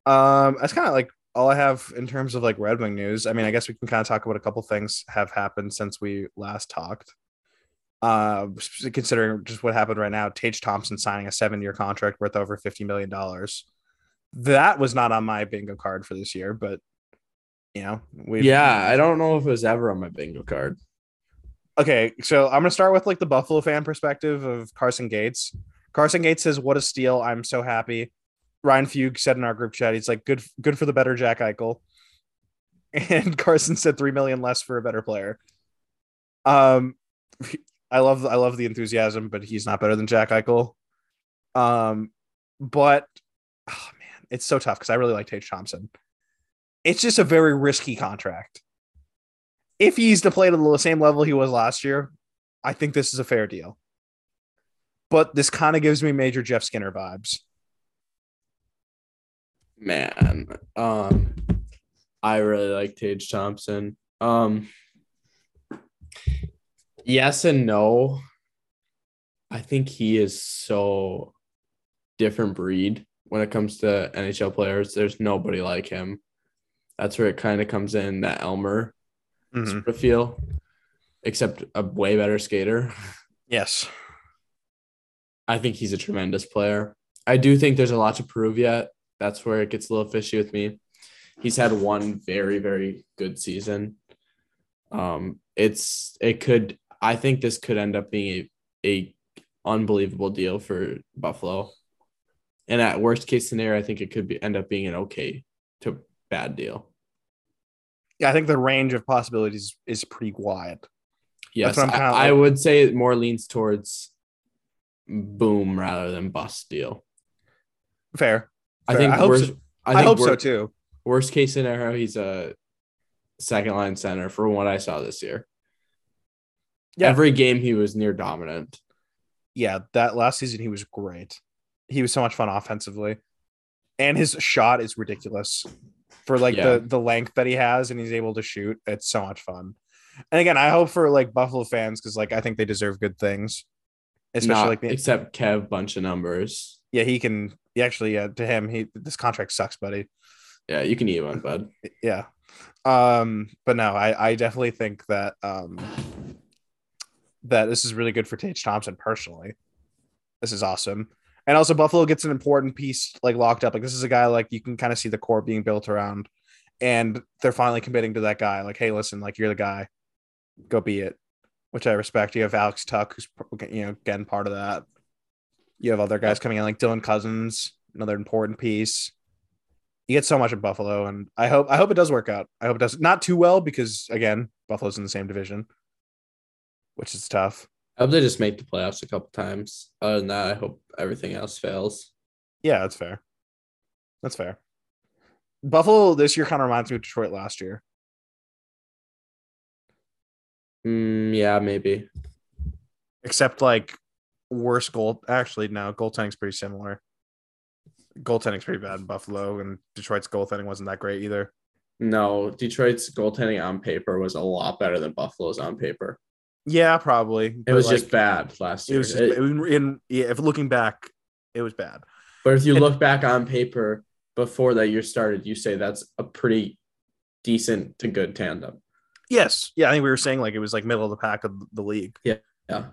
[SPEAKER 1] Um, that's kind of like all I have in terms of like Red Wing news. I mean, I guess we can kind of talk about a couple things have happened since we last talked. Uh, considering just what happened right now, Tage Thompson signing a seven-year contract worth over fifty million dollars. That was not on my bingo card for this year, but you know, we
[SPEAKER 3] Yeah, I don't know if it was ever on my bingo card.
[SPEAKER 1] Okay, so I'm gonna start with like the Buffalo fan perspective of Carson Gates. Carson Gates says, "What a steal! I'm so happy." Ryan Fugue said in our group chat, he's like, "Good, good for the better Jack Eichel." And Carson said three million less for a better player. Um, I love, I love the enthusiasm, but he's not better than Jack Eichel. Um, but oh man, it's so tough because I really like Tage Thompson. It's just a very risky contract if he's to play to the same level he was last year, I think this is a fair deal. But this kind of gives me major Jeff Skinner vibes.
[SPEAKER 3] Man, um, I really like Tage Thompson. Um, yes and no. I think he is so different breed when it comes to NHL players. There's nobody like him. That's where it kind of comes in that Elmer
[SPEAKER 1] Mhm.
[SPEAKER 3] sort of feel, except a way better skater.
[SPEAKER 1] Yes.
[SPEAKER 3] I think he's a tremendous player. I do think there's a lot to prove yet. That's where it gets a little fishy with me. He's had one very, very good season. Um, it's it could I think this could end up being a, a unbelievable deal for Buffalo. And at worst case scenario, I think it could be end up being an okay to bad deal.
[SPEAKER 1] Yeah, I think the range of possibilities is pretty wide.
[SPEAKER 3] Yes, I,
[SPEAKER 1] kinda
[SPEAKER 3] I would say it more leans towards boom rather than bust deal.
[SPEAKER 1] Fair.
[SPEAKER 3] I think
[SPEAKER 1] I hope
[SPEAKER 3] worst,
[SPEAKER 1] so-
[SPEAKER 3] I
[SPEAKER 1] I,
[SPEAKER 3] think
[SPEAKER 1] hope so too.
[SPEAKER 3] Worst case scenario, he's a second line center for what I saw this year.
[SPEAKER 1] Yeah.
[SPEAKER 3] Every game he was near dominant.
[SPEAKER 1] Yeah, that last season he was great. He was so much fun offensively. And his shot is ridiculous for like
[SPEAKER 3] Yeah.
[SPEAKER 1] the the length that he has and he's able to shoot. It's so much fun. And again, I hope for like Buffalo fans because like I think they deserve good things. Especially
[SPEAKER 3] Not-
[SPEAKER 1] like the,
[SPEAKER 3] except Kev, bunch of numbers.
[SPEAKER 1] yeah, he can he actually yeah, to him, he this contract sucks, buddy.
[SPEAKER 3] Yeah, you can eat one, bud.
[SPEAKER 1] Yeah. Um, but no, I, I definitely think that um that this is really good for Tage Thompson personally. This is awesome. And also Buffalo gets an important piece like locked up. Like this is a guy like you can kind of see the core being built around and they're finally committing to that guy. Like, hey, listen, like you're the guy. Go be it. Which I respect. You have Alex Tuch, who's you know, again part of that. You have other guys coming in like Dylan Cozens, another important piece you get so much of Buffalo, and I hope I hope it does work out. I hope it does not too well because again, Buffalo's in the same division, which is tough.
[SPEAKER 3] I hope they just make the playoffs a couple times. Other than that, I hope everything else fails.
[SPEAKER 1] Yeah, that's fair. That's fair. Buffalo this year kind of reminds me of Detroit last year.
[SPEAKER 3] Mm, yeah, maybe.
[SPEAKER 1] except like worse goal. Actually, no, goaltending's pretty similar. Goaltending's pretty bad in Buffalo, and Detroit's goaltending wasn't that great either.
[SPEAKER 3] No, Detroit's goaltending on paper was a lot better than Buffalo's on paper.
[SPEAKER 1] Yeah, probably.
[SPEAKER 3] It was just bad last
[SPEAKER 1] It
[SPEAKER 3] year.
[SPEAKER 1] was just,
[SPEAKER 3] It-
[SPEAKER 1] in, in yeah. If looking back, it was bad.
[SPEAKER 3] but if you
[SPEAKER 1] it-
[SPEAKER 3] look back on paper before that year started, you say that's a pretty decent to good tandem.
[SPEAKER 1] Yes, yeah. I think we were saying like it was like middle of the pack of the league,
[SPEAKER 3] Yeah. Yeah.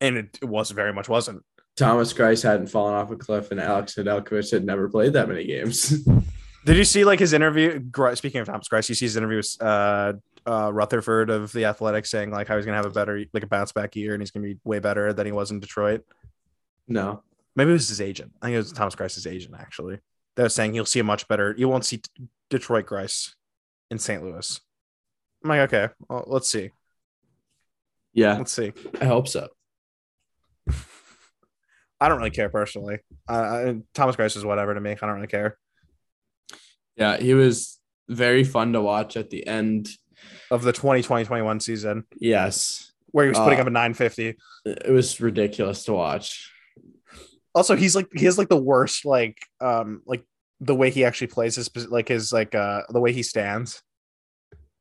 [SPEAKER 1] And it, it was very much wasn't.
[SPEAKER 3] Thomas Greiss hadn't fallen off a cliff, and Alex Nedeljkovic had never played that many games.
[SPEAKER 1] Did you see like his interview? Speaking of Thomas Greiss, you see his interview with uh, uh, Rutherford of the Athletic saying like how he's gonna have a better like a bounce back year and he's gonna be way better than he was in Detroit.
[SPEAKER 3] no,
[SPEAKER 1] Maybe it was his agent. I think it was Thomas Greiss's agent actually. That was saying you'll see a much better. You won't see Detroit Greiss in St. Louis. I'm like, okay, well, let's see.
[SPEAKER 3] yeah,
[SPEAKER 1] Let's see.
[SPEAKER 3] I hope so.
[SPEAKER 1] I don't really care personally. Uh, Thomas Greiss is whatever to me. I don't really care.
[SPEAKER 3] Yeah, he was very fun to watch at the end.
[SPEAKER 1] Of the 2020-21 season,
[SPEAKER 3] Yes,
[SPEAKER 1] where he was putting
[SPEAKER 3] Uh,
[SPEAKER 1] up a 950.
[SPEAKER 3] It was ridiculous to watch.
[SPEAKER 1] Also, he's like he has like the worst like um like the way he actually plays his like his like uh the way he stands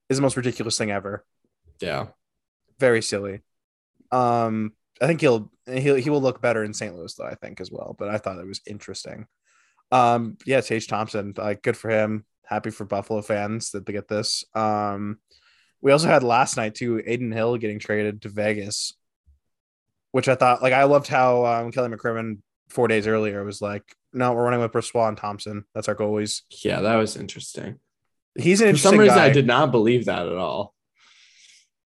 [SPEAKER 1] is the most ridiculous thing ever.
[SPEAKER 3] Yeah.
[SPEAKER 1] Very silly. Um, I think he'll he'll he will look better in St. Louis though. I think as well. But I thought it was interesting. Um, yeah, Tage Thompson, like good for him. Happy for Buffalo fans that they get this. Um, we also had last night too, Adin Hill getting traded to Vegas, which I thought like I loved how um, Kelly McCrimmon four days earlier was like, no, we're running with Brossoit and Thompson. That's our goalies.
[SPEAKER 3] Yeah, that was interesting.
[SPEAKER 1] He's an
[SPEAKER 3] For
[SPEAKER 1] interesting
[SPEAKER 3] some reason,
[SPEAKER 1] guy.
[SPEAKER 3] I did not believe that at all.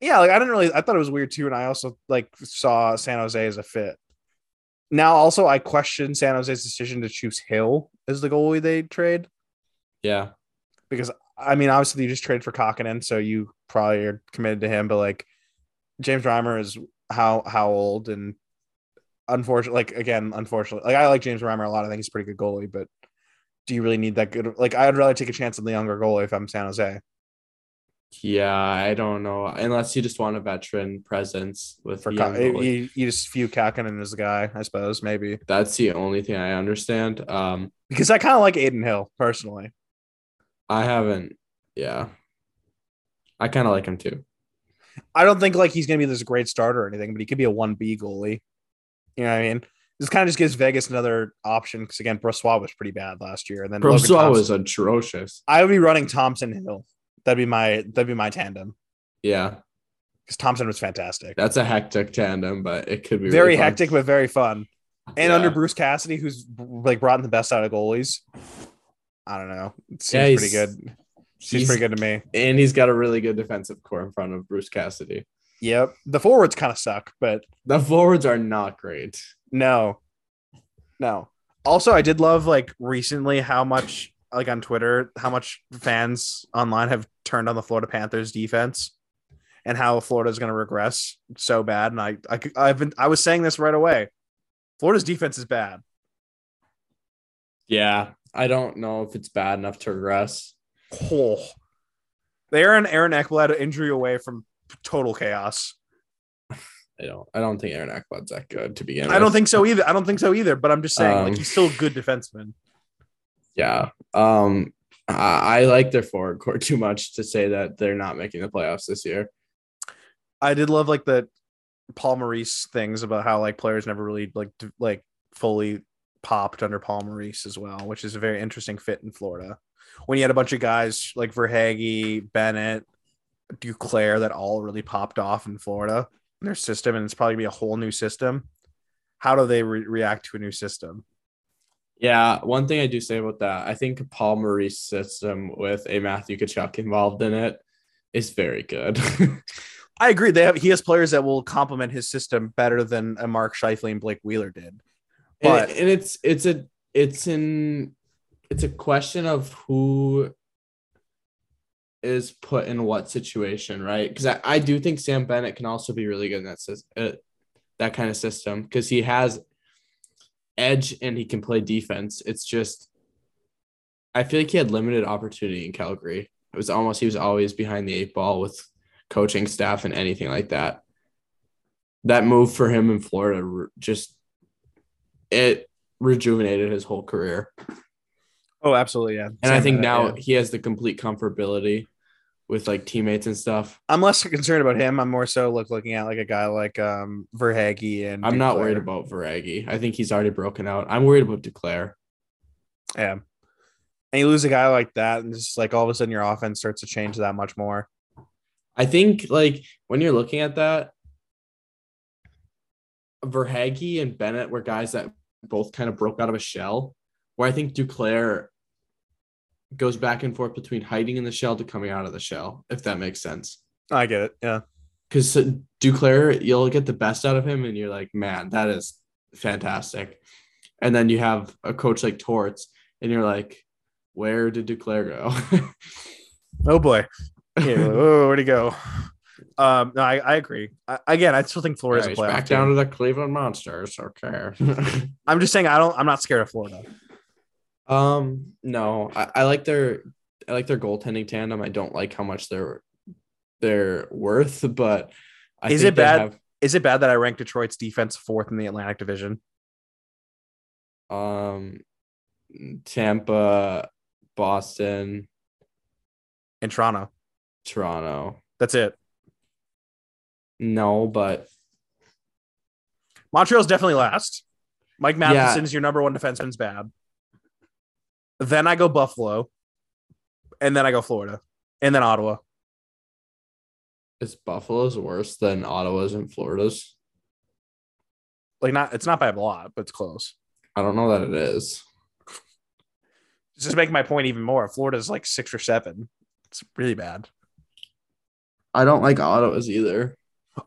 [SPEAKER 1] yeah, like I didn't really I thought it was weird too, and I also like saw San Jose as a fit. Now, also, I question San Jose's decision to choose Hill as the goalie they trade
[SPEAKER 3] Yeah.
[SPEAKER 1] because I mean, obviously, you just traded for Kahkonen, so you probably are committed to him. But like, James Reimer is how how old and unfortunately, like again, unfortunately, like I like James Reimer a lot. I think he's a pretty good goalie, but do you really need that good? Like, I'd rather take a chance on the younger goalie if I'm San Jose.
[SPEAKER 3] Yeah, I don't know. Unless you just want a veteran presence with
[SPEAKER 1] For Ka- you, you just view Kahkonen as a guy, I suppose, maybe.
[SPEAKER 3] That's the only thing I understand. Um,
[SPEAKER 1] because I kind of like Adin Hill personally.
[SPEAKER 3] I haven't. Yeah, I kind of like him too.
[SPEAKER 1] I don't think like he's gonna be this great starter or anything, but he could be a one B goalie. You know what I mean? This kind of just gives Vegas another option because again, Brossoit was pretty bad last year, and then Brossoit
[SPEAKER 3] was atrocious.
[SPEAKER 1] I would be running Thompson Hill. That'd be my that'd be my tandem
[SPEAKER 3] Yeah,
[SPEAKER 1] because Thompson was fantastic,
[SPEAKER 3] that's a hectic tandem, but it could be
[SPEAKER 1] very
[SPEAKER 3] really
[SPEAKER 1] hectic but very fun. And
[SPEAKER 3] Yeah.
[SPEAKER 1] under Bruce Cassidy, who's like brought in the best out of goalies, I don't know. It seems
[SPEAKER 3] Yeah,
[SPEAKER 1] pretty good. Seems
[SPEAKER 3] he's-
[SPEAKER 1] pretty good to me.
[SPEAKER 3] and he's got a really good defensive core in front of Bruce Cassidy.
[SPEAKER 1] Yep. The forwards kind of suck, but
[SPEAKER 3] The forwards are not great.
[SPEAKER 1] No. No. Also, I did love like recently how much like on Twitter, how much fans online have turned on the Florida Panthers defense and how Florida is going to regress so bad. And I, I, I've been, I was saying this right away. Florida's defense is bad.
[SPEAKER 3] Yeah, I don't know if it's bad enough to regress.
[SPEAKER 1] Oh. They are an Aaron Ekblad injury away from total chaos.
[SPEAKER 3] I don't. I don't think Aaron Ekblad's that good to begin. With.
[SPEAKER 1] I don't think so either. I don't think so either. But I'm just saying, like
[SPEAKER 3] Um,
[SPEAKER 1] he's still a good defenseman.
[SPEAKER 3] Yeah. Um. I, I like their forward core too much to say that they're not making the playoffs this year.
[SPEAKER 1] I did love like the Paul Maurice things about how like players never really like like fully popped under Paul Maurice as well, which is a very interesting fit in Florida. When you had a bunch of guys like Verhaeghe, Bennett, Duclair that all really popped off in Florida in their system, and it's probably gonna be a whole new system. How do they re- react to a new system?
[SPEAKER 3] Yeah, one thing I do say about that, I think Paul Maurice's system with a Matthew Tkachuk involved in it is very good.
[SPEAKER 1] I agree. They have he has players that will complement his system better than a Mark Scheifele and Blake Wheeler did. But
[SPEAKER 3] and, and it's it's a it's in it's a question of who is put in what situation, right? Because I, I do think Sam Bennett can also be really good in that uh, that kind of system because he has edge and he can play defense. It's just I feel like he had limited opportunity in Calgary. It was almost he was always behind the eight ball with coaching staff and anything like that. That move for him in Florida just it rejuvenated his whole career.
[SPEAKER 1] oh, absolutely, yeah.
[SPEAKER 3] And I think
[SPEAKER 1] that,
[SPEAKER 3] now
[SPEAKER 1] yeah.
[SPEAKER 3] he has the complete comfortability with like teammates and stuff.
[SPEAKER 1] I'm less concerned about him. I'm more so look looking at like a guy like um Verhaeghe and
[SPEAKER 3] I'm not worried about Verhaeghe. I think he's already broken out. I'm worried about Duclair.
[SPEAKER 1] Yeah. And you lose a guy like that, and just like all of a sudden your offense starts to change that much more.
[SPEAKER 3] I think like when you're looking at that, Verhaeghe and Bennett were guys that both kind of broke out of a shell. Where I think Duclair goes back and forth between hiding in the shell to coming out of the shell, if that makes sense.
[SPEAKER 1] I get it. Yeah.
[SPEAKER 3] Because Duclair, you'll get the best out of him, and you're like, man, that is fantastic. And then you have a coach like Torts, and you're like, where did Duclair go?
[SPEAKER 1] Oh boy. Yeah, oh, where'd he go? Um, no, I, I agree. I, again, I still think Florida's
[SPEAKER 3] Yeah,
[SPEAKER 1] a playoff
[SPEAKER 3] back
[SPEAKER 1] team.
[SPEAKER 3] down to the Cleveland Monsters. Okay.
[SPEAKER 1] I'm just saying I don't. I'm not scared of Florida.
[SPEAKER 3] um, no, I, I like their I like their goaltending tandem. I don't like how much they're they're worth, but I
[SPEAKER 1] Is
[SPEAKER 3] think
[SPEAKER 1] it bad?
[SPEAKER 3] have,
[SPEAKER 1] Is it bad that I rank Detroit's defense fourth in the Atlantic Division?
[SPEAKER 3] um, Tampa, Boston,
[SPEAKER 1] and Toronto.
[SPEAKER 3] Toronto.
[SPEAKER 1] That's it.
[SPEAKER 3] No, but
[SPEAKER 1] Montreal's definitely last. Mike
[SPEAKER 3] Yeah.
[SPEAKER 1] Matheson's your number one defenseman's bad. Then I go Buffalo. And then I go Florida. And then Ottawa.
[SPEAKER 3] is Buffalo's worse than Ottawa's and Florida's?
[SPEAKER 1] Like not it's not by a lot, but it's close.
[SPEAKER 3] I don't know that it is.
[SPEAKER 1] Just to make my point even more, Florida's like six or seven. It's really bad.
[SPEAKER 3] I don't like Ottawa's either.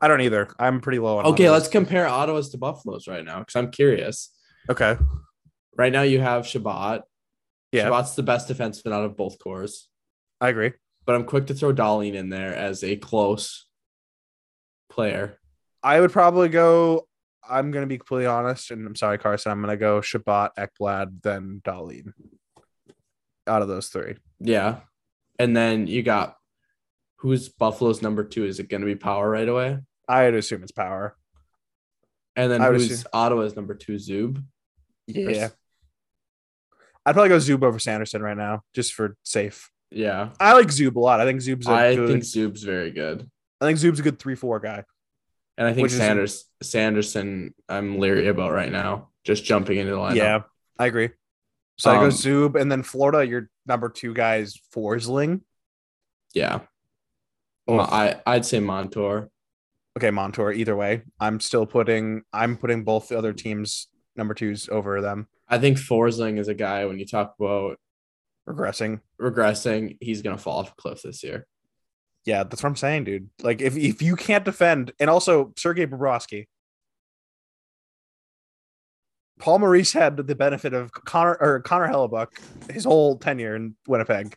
[SPEAKER 1] I don't either. I'm pretty low on
[SPEAKER 3] Okay,
[SPEAKER 1] Ottawa.
[SPEAKER 3] let's compare Ottawa's to Buffalo's right now because I'm curious.
[SPEAKER 1] Okay.
[SPEAKER 3] Right now, you have Chabot.
[SPEAKER 1] Yeah,
[SPEAKER 3] Chabot's the best defenseman out of both cores,
[SPEAKER 1] I agree.
[SPEAKER 3] but I'm quick to throw Dahlin in there as a close player.
[SPEAKER 1] I would probably go. I'm gonna be completely honest, and I'm sorry, Carson. I'm gonna go Chabot, Ekblad, then Dahlin. Out of those three,
[SPEAKER 3] Yeah. And then you got who's Buffalo's number two? Is it going to be Power right away?
[SPEAKER 1] I'd assume it's Power.
[SPEAKER 3] And then
[SPEAKER 1] I
[SPEAKER 3] who's
[SPEAKER 1] assume-
[SPEAKER 3] Ottawa's number two? Zub.
[SPEAKER 1] Yeah, I'd probably go Zub over Sanderson right now, just for safe.
[SPEAKER 3] Yeah.
[SPEAKER 1] I like Zub a lot. I think Zub's a
[SPEAKER 3] I
[SPEAKER 1] good.
[SPEAKER 3] think Zub's very good.
[SPEAKER 1] I think Zub's a good three four guy.
[SPEAKER 3] And I think
[SPEAKER 1] Which is-
[SPEAKER 3] Sanderson, I'm leery about right now. Just jumping into the lineup.
[SPEAKER 1] Yeah, I agree. So I go
[SPEAKER 3] Um,
[SPEAKER 1] Zub, and then Florida. Your number two guy is Forsling.
[SPEAKER 3] Yeah.
[SPEAKER 1] Oh.
[SPEAKER 3] Well, I I'd say Montour.
[SPEAKER 1] Okay, Montour. Either way, I'm still putting. I'm putting both the other teams' number twos over them.
[SPEAKER 3] I think Forsling is a guy when you talk about
[SPEAKER 1] Regressing.
[SPEAKER 3] regressing, he's gonna fall off a cliff this year.
[SPEAKER 1] Yeah, that's what I'm saying, dude. Like if if you can't defend, and also Sergei Bobrovsky, Paul Maurice had the benefit of Connor or Connor Hellebuyck his whole tenure in Winnipeg,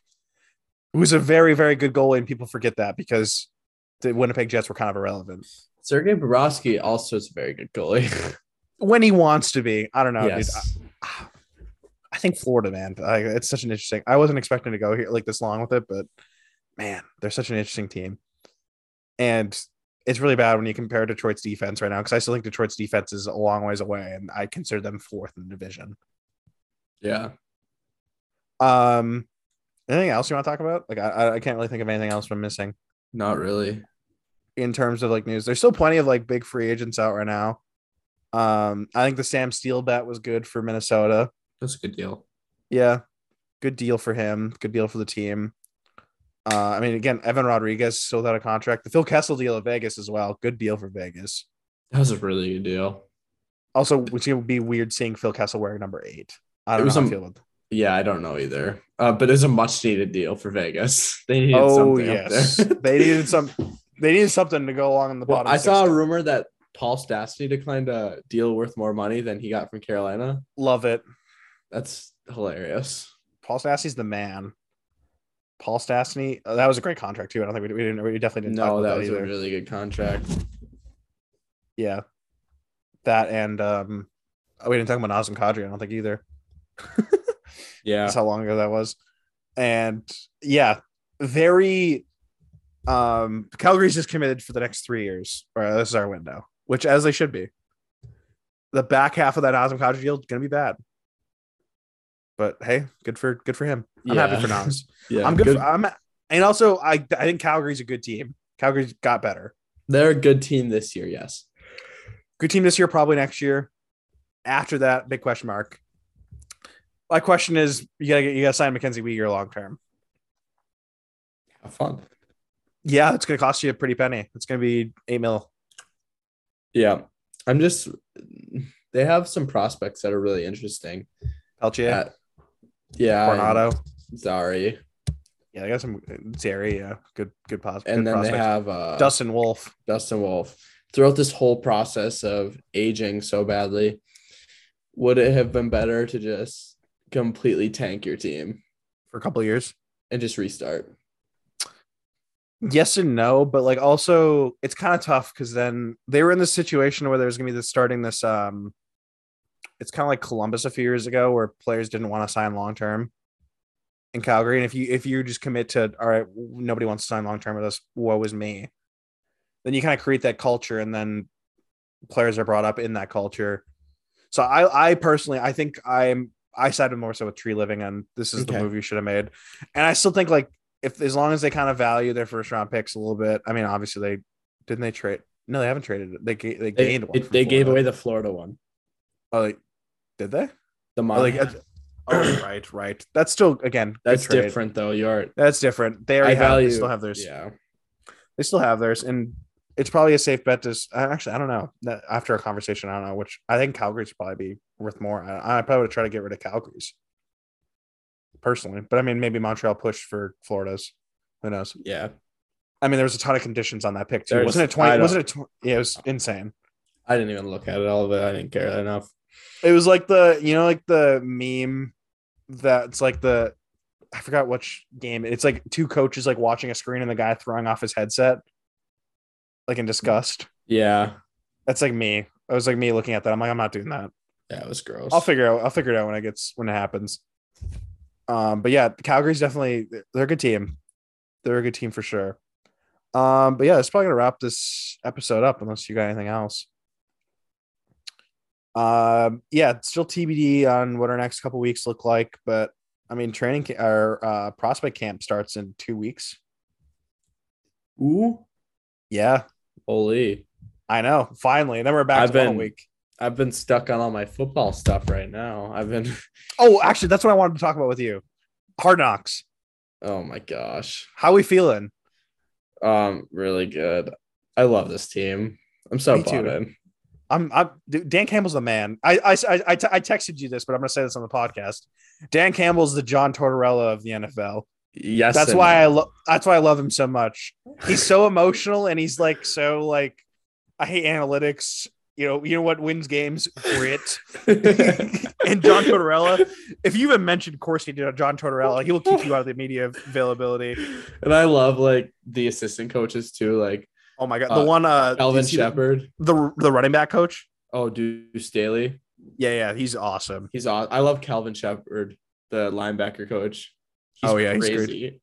[SPEAKER 1] who's a very very good goalie, and people forget that because the Winnipeg Jets were kind of irrelevant
[SPEAKER 3] Sergei Bobrovsky also is a very good goalie.
[SPEAKER 1] when he wants to be. I don't know,
[SPEAKER 3] yes.
[SPEAKER 1] I, I think Florida, man. Like, it's such an interesting. I wasn't expecting to go here like this long with it, but man, they're such an interesting team, and it's really bad when you compare Detroit's defense right now because I still think Detroit's defense is a long ways away, and I consider them fourth in the division.
[SPEAKER 3] yeah.
[SPEAKER 1] Um, anything else you want to talk about? Like, I I can't really think of anything else I'm missing
[SPEAKER 3] Not really.
[SPEAKER 1] in terms of like news. There's still plenty of like big free agents out right now. Um, I think the Sam Steel bet was good for Minnesota.
[SPEAKER 3] That's a good deal.
[SPEAKER 1] Yeah, good deal for him. Good deal for the team. Uh, I mean, again, Evan Rodrigues still got a contract. The Phil Kessel deal at Vegas as well. Good deal for Vegas.
[SPEAKER 3] That was a really good deal.
[SPEAKER 1] Also, which would be weird seeing Phil Kessel wearing number eight. I
[SPEAKER 3] It
[SPEAKER 1] don't
[SPEAKER 3] was
[SPEAKER 1] know how I
[SPEAKER 3] some-
[SPEAKER 1] feel about
[SPEAKER 3] Yeah, I don't know either. Uh, but it's a much needed deal for Vegas. They needed
[SPEAKER 1] Oh
[SPEAKER 3] something
[SPEAKER 1] yes,
[SPEAKER 3] up there.
[SPEAKER 1] they needed some. They needed something to go along in the
[SPEAKER 3] Well,
[SPEAKER 1] bottom.
[SPEAKER 3] I saw a rumor that Paul Stastny declined a deal worth more money than he got from Carolina.
[SPEAKER 1] Love it.
[SPEAKER 3] That's hilarious.
[SPEAKER 1] Paul Stastny's the man. Paul Stastny. uh, that was a great contract too. I don't think we, we didn't. We definitely didn't. talk
[SPEAKER 3] No,
[SPEAKER 1] about
[SPEAKER 3] that
[SPEAKER 1] that
[SPEAKER 3] was
[SPEAKER 1] either.
[SPEAKER 3] a really good contract.
[SPEAKER 1] Yeah. That and um, we didn't talk about Nazem Kadri. I don't think either.
[SPEAKER 3] Yeah.
[SPEAKER 1] That's how long ago that was. And yeah, very um Calgary's just committed for the next three years. Or this is our window, which as they should be. The back half of that Nazem Kadri deal is gonna be bad. But hey, good for good for him. I'm happy for Nas.
[SPEAKER 3] Yeah.
[SPEAKER 1] I'm good, For, I'm and also I I think Calgary's a good team. Calgary's got better.
[SPEAKER 3] They're a good team this year, yes.
[SPEAKER 1] Good team this year, probably next year. After that, big question mark. My question is, you gotta get you gotta sign Mackenzie Weegar long term.
[SPEAKER 3] Have fun.
[SPEAKER 1] Yeah, it's gonna cost you a pretty penny. It's gonna be eight mil.
[SPEAKER 3] Yeah. I'm just they have some prospects that are really interesting. Pelletier, yeah.
[SPEAKER 1] Coronato.
[SPEAKER 3] Zary.
[SPEAKER 1] Yeah, they got some Zary. Yeah, good, good
[SPEAKER 3] And
[SPEAKER 1] good
[SPEAKER 3] then
[SPEAKER 1] prospects.
[SPEAKER 3] they have uh
[SPEAKER 1] Dustin Wolf.
[SPEAKER 3] Dustin Wolf. Throughout this whole process of aging so badly, would it have been better to just completely tank your team
[SPEAKER 1] for a couple of years.
[SPEAKER 3] and just restart?
[SPEAKER 1] Yes and no, but like also it's kind of tough because then they were in this situation where there was gonna be this starting this um it's kind of like Columbus a few years ago where players didn't want to sign long term in Calgary. And if you if you just commit to all right, nobody wants to sign long term with us, woe is me. then you kind of create that culture, and then players are brought up in that culture. So I, I personally, I think I'm, I sided more so with Treliving, and this is
[SPEAKER 3] Okay.
[SPEAKER 1] the movie you should have made. And I still think like if as long as they kind of value their first round picks a little bit. I mean, obviously they didn't they trade. No, they haven't traded it. They ga- they
[SPEAKER 3] They,
[SPEAKER 1] gained one.
[SPEAKER 3] it- they gave away the Florida one.
[SPEAKER 1] Oh, like, did they?
[SPEAKER 3] The
[SPEAKER 1] Oh, like, oh, right, right. That's still again.
[SPEAKER 3] That's different though. You're
[SPEAKER 1] That's different. They already
[SPEAKER 3] I
[SPEAKER 1] have.
[SPEAKER 3] value
[SPEAKER 1] They still have theirs.
[SPEAKER 3] Yeah.
[SPEAKER 1] They still have theirs, and it's probably a safe bet to. Actually, I don't know. After a conversation, I don't know which. I think Calgary's probably be worth more. I, I probably would try to get rid of Calgary's personally, but I mean, maybe Montreal pushed for Florida's. Who knows?
[SPEAKER 3] Yeah.
[SPEAKER 1] I mean, there was a ton of conditions on that pick too.
[SPEAKER 3] There's-
[SPEAKER 1] wasn't it twenty? Wasn't it? Yeah, it was insane.
[SPEAKER 3] I didn't even look at it all of it. I didn't care enough.
[SPEAKER 1] It was like the you know like the meme that's like the I forgot which game. It's like two coaches like watching a screen and the guy throwing off his headset, like in disgust.
[SPEAKER 3] Yeah.
[SPEAKER 1] That's like me. I was like me looking at that. I'm like, I'm not doing that.
[SPEAKER 3] Yeah, it was gross.
[SPEAKER 1] I'll figure out. I'll figure it out when it gets when it happens. Um, but yeah, Calgary's definitely they're a good team. They're a good team for sure. Um, but yeah, it's probably gonna wrap this episode up unless you got anything else. Um, yeah, it's still TBD on what our next couple weeks look like, but I mean, training ca- our uh, prospect camp starts in two weeks.
[SPEAKER 3] Ooh.
[SPEAKER 1] Yeah,
[SPEAKER 3] Holy.
[SPEAKER 1] I know. Finally, and then we're back
[SPEAKER 3] I've
[SPEAKER 1] to one
[SPEAKER 3] been-
[SPEAKER 1] week.
[SPEAKER 3] I've been stuck on all my football stuff right now. I've been
[SPEAKER 1] Oh, actually, that's what I wanted to talk about with you. Hard knocks.
[SPEAKER 3] oh my gosh.
[SPEAKER 1] How we feeling?
[SPEAKER 3] Um, really good. I love this team. I'm so
[SPEAKER 1] Me too.
[SPEAKER 3] bought in.
[SPEAKER 1] I'm, I'm dude, Dan Campbell's the man. I I, I, I, I texted you this, but I'm gonna say this on the podcast. Dan Campbell's the John Tortorella of the NFL.
[SPEAKER 3] Yes.
[SPEAKER 1] That's why I love. That's why I love him so much. He's so emotional, and he's like so like. I hate analytics. You know, you know what wins games? Grit. and John Tortorella. If you even mentioned Corsi to John Tortorella, he will keep you out of the media availability.
[SPEAKER 3] and I love like the assistant coaches too, like
[SPEAKER 1] Oh my god, the
[SPEAKER 3] Uh,
[SPEAKER 1] one uh, you see the-
[SPEAKER 3] Sheppard.
[SPEAKER 1] the the running back coach.
[SPEAKER 3] Oh, Deuce Staley.
[SPEAKER 1] Yeah, yeah, he's awesome.
[SPEAKER 3] He's aw- I love Kelvin Sheppard, the linebacker coach.
[SPEAKER 1] Oh, yeah, he's great.
[SPEAKER 3] crazy.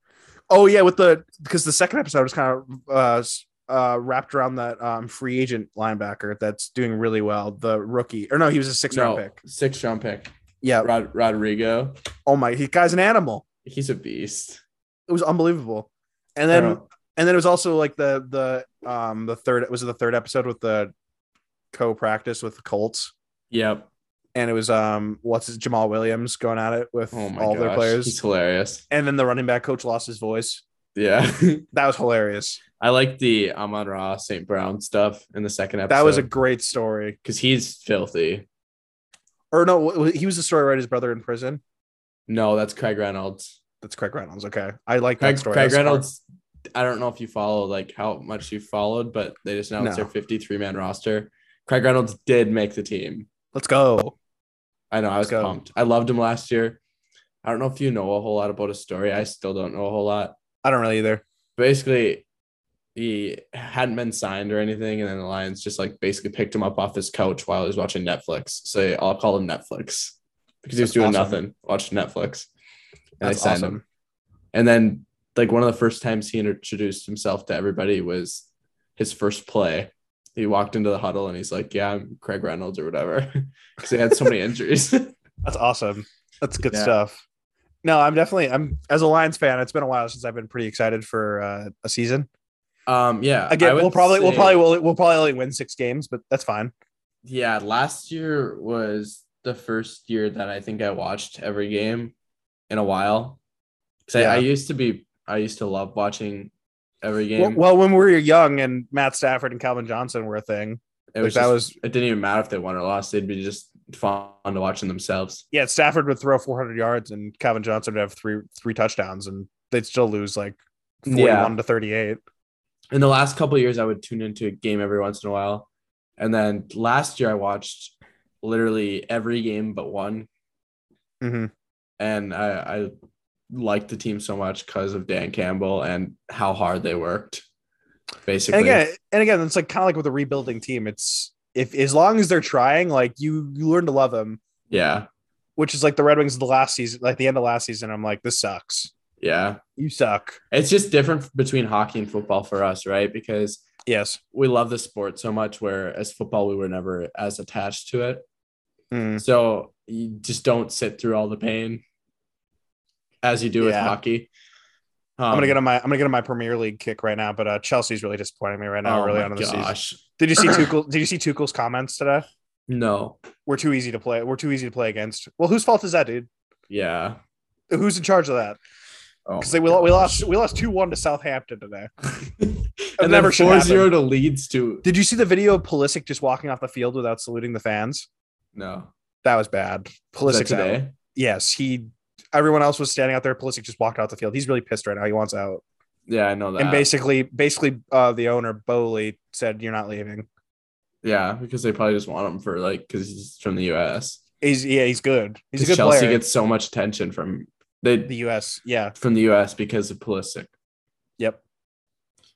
[SPEAKER 1] Oh yeah, with the because the second episode was kind of uh uh wrapped around that um free agent linebacker that's doing really well. The rookie or no, he was a six round pick.
[SPEAKER 3] six round pick.
[SPEAKER 1] Yeah.
[SPEAKER 3] Rod- Rodrigo.
[SPEAKER 1] Oh my, he guy's an animal.
[SPEAKER 3] He's a beast.
[SPEAKER 1] It was unbelievable. And then and then it was also like the the um the third was it the third episode with the co practice with the Colts.
[SPEAKER 3] Yep.
[SPEAKER 1] And it was um what's his Jamaal Williams going at it with
[SPEAKER 3] Oh
[SPEAKER 1] all
[SPEAKER 3] gosh.
[SPEAKER 1] their players.
[SPEAKER 3] He's hilarious.
[SPEAKER 1] and then the running back coach lost his voice.
[SPEAKER 3] Yeah.
[SPEAKER 1] That was hilarious.
[SPEAKER 3] I like the Amon Ra St. Brown stuff in the second episode.
[SPEAKER 1] That was a great story.
[SPEAKER 3] because he's filthy.
[SPEAKER 1] Or no, he was the story right his brother in prison.
[SPEAKER 3] No, that's Craig Reynolds.
[SPEAKER 1] That's Craig Reynolds. Okay, I like
[SPEAKER 3] Craig,
[SPEAKER 1] that story.
[SPEAKER 3] Craig Reynolds. I don't know if you follow like how much you followed, but they just announced
[SPEAKER 1] No.
[SPEAKER 3] their 53 man roster. Craig Reynolds did make the team.
[SPEAKER 1] Let's go.
[SPEAKER 3] I know. I was pumped. I loved him last year. I don't know if you know a whole lot about his story. I still don't know a whole lot.
[SPEAKER 1] I don't really either.
[SPEAKER 3] Basically, he hadn't been signed or anything, and then the Lions just like basically picked him up off his couch while he was watching Netflix. So I'll call him Netflix because he was
[SPEAKER 1] That's
[SPEAKER 3] doing
[SPEAKER 1] awesome.
[SPEAKER 3] nothing, watching Netflix. And
[SPEAKER 1] That's
[SPEAKER 3] they signed
[SPEAKER 1] awesome.
[SPEAKER 3] him. And then like one of the first times he introduced himself to everybody was his first play. He walked into the huddle and he's like, "Yeah, I'm Craig Reynolds or whatever," because he had so many injuries.
[SPEAKER 1] That's awesome. That's good
[SPEAKER 3] Yeah.
[SPEAKER 1] stuff. No, I'm definitely. I'm as a Lions fan. It's been a while since I've been pretty excited for uh, a season.
[SPEAKER 3] um, yeah.
[SPEAKER 1] Again, we'll probably we'll probably we'll, we'll probably only win six games, but that's fine.
[SPEAKER 3] Yeah, last year was the first year that I think I watched every game in a while. Because
[SPEAKER 1] Yeah.
[SPEAKER 3] I, I used to be, I used to love watching every game.
[SPEAKER 1] well, when we were young and Matt Stafford and Calvin Johnson were a thing,
[SPEAKER 3] it
[SPEAKER 1] like,
[SPEAKER 3] was
[SPEAKER 1] that
[SPEAKER 3] just-
[SPEAKER 1] was
[SPEAKER 3] it didn't even matter if they won or lost; they'd be just fun to watching themselves.
[SPEAKER 1] yeah. Stafford would throw 400 yards and Calvin Johnson would have three three touchdowns, and they'd still lose like 41
[SPEAKER 3] Yeah.
[SPEAKER 1] to 38.
[SPEAKER 3] In the last couple of years, I would tune into a game every once in a while, and then last year I watched literally every game but one,
[SPEAKER 1] hmm
[SPEAKER 3] and I, I liked the team so much because of Dan Campbell and how hard they worked. Basically,
[SPEAKER 1] And again, and again, it's like kind of like with a rebuilding team. It's if as long as they're trying, like you you learn to love them.
[SPEAKER 3] yeah,
[SPEAKER 1] Which is like the Red Wings of the last season, like the end of last season. I'm like, this sucks.
[SPEAKER 3] yeah.
[SPEAKER 1] You suck.
[SPEAKER 3] It's just different between hockey and football for us, right? Because
[SPEAKER 1] Yes.
[SPEAKER 3] we love the sport so much where as football we were never as attached to it.
[SPEAKER 1] Mm.
[SPEAKER 3] So you just don't sit through all the pain as you do with
[SPEAKER 1] Yeah.
[SPEAKER 3] hockey.
[SPEAKER 1] I'm gonna
[SPEAKER 3] Um,
[SPEAKER 1] get on my I'm gonna get on my Premier League kick right now, but uh, Chelsea's really disappointing me right now.
[SPEAKER 3] oh
[SPEAKER 1] early on in the season. Did you see Tuchel? Did you see Tuchel's comments today?
[SPEAKER 3] No.
[SPEAKER 1] We're too easy to play. We're too easy to play against. Well, whose fault is that, dude?
[SPEAKER 3] Yeah.
[SPEAKER 1] Who's in charge of that?
[SPEAKER 3] Oh
[SPEAKER 1] Because
[SPEAKER 3] my
[SPEAKER 1] we, we lost we lost two one to Southampton today.
[SPEAKER 3] and
[SPEAKER 1] never
[SPEAKER 3] 4 0 to Leeds to
[SPEAKER 1] Did you see the video of Pulisic just walking off the field without saluting the fans?
[SPEAKER 3] no.
[SPEAKER 1] That was bad. Pulisic today.
[SPEAKER 3] today.
[SPEAKER 1] Yes, he. Everyone else was standing out there. Pulisic just walked out the field. He's really pissed right now. He wants out.
[SPEAKER 3] Yeah, I know that.
[SPEAKER 1] And basically, basically, uh, the owner Boehly said, "You're not leaving."
[SPEAKER 3] yeah, because they probably just want him for like because he's from the US.
[SPEAKER 1] He's yeah, he's good. He's a good
[SPEAKER 3] Chelsea
[SPEAKER 1] player.
[SPEAKER 3] gets so much attention from they
[SPEAKER 1] the U.S. Yeah,
[SPEAKER 3] from the US because of Pulisic.
[SPEAKER 1] yep.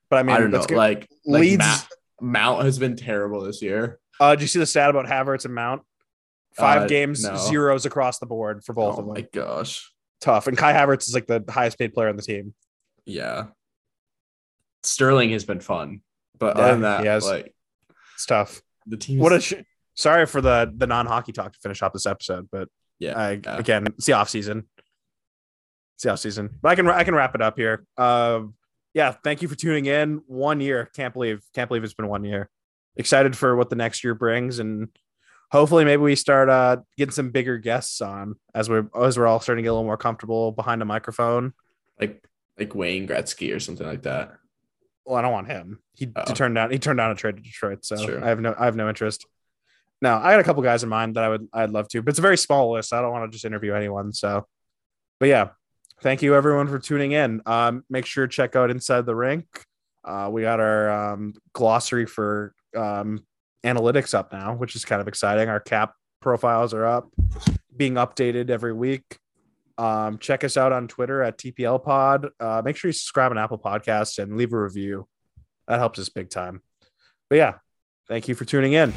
[SPEAKER 1] But I mean,
[SPEAKER 3] I don't know.
[SPEAKER 1] good.
[SPEAKER 3] Like, like
[SPEAKER 1] Leeds.
[SPEAKER 3] Mount, Mount has been terrible this year.
[SPEAKER 1] Uh, did you see the stat about Havertz and Mount? Five
[SPEAKER 3] Uh,
[SPEAKER 1] games,
[SPEAKER 3] no.
[SPEAKER 1] zeros across the board for both
[SPEAKER 3] oh
[SPEAKER 1] of them.
[SPEAKER 3] Oh my gosh.
[SPEAKER 1] Tough. And Kai Havertz is like the highest paid player on the team.
[SPEAKER 3] Yeah. Sterling has been fun. But
[SPEAKER 1] Yeah,
[SPEAKER 3] other than that,
[SPEAKER 1] has.
[SPEAKER 3] like
[SPEAKER 1] It's tough.
[SPEAKER 3] the team
[SPEAKER 1] What a sh- sorry for the the non hockey talk to finish off this episode, but
[SPEAKER 3] yeah,
[SPEAKER 1] I
[SPEAKER 3] yeah.
[SPEAKER 1] again it's the off season. It's the off season, but I can I can wrap it up here. Um, yeah, thank you for tuning in. One year, can't believe can't believe it's been one year. Excited for what the next year brings, and hopefully maybe we start uh getting some bigger guests on as we're as we're all starting to get a little more comfortable behind a microphone.
[SPEAKER 3] like like Wayne Gretzky or something like that.
[SPEAKER 1] Well, I don't want him. He,
[SPEAKER 3] Oh.
[SPEAKER 1] turned down he turned down a trade to Detroit, so. I have no I have no interest. No, I got a couple guys in mind that I would I'd love to, but it's a very small list. I don't want to just interview anyone. So, but yeah, thank you everyone for tuning in. Um, make sure to check out Inside the Rink. Uh, we got our um, glossary for um, analytics up now, which is kind of exciting. Our cap profiles are up, being updated every week. Um, check us out on Twitter at TPL Pod. Uh, make sure you subscribe on Apple Podcasts and leave a review. That helps us big time. But yeah, thank you for tuning in.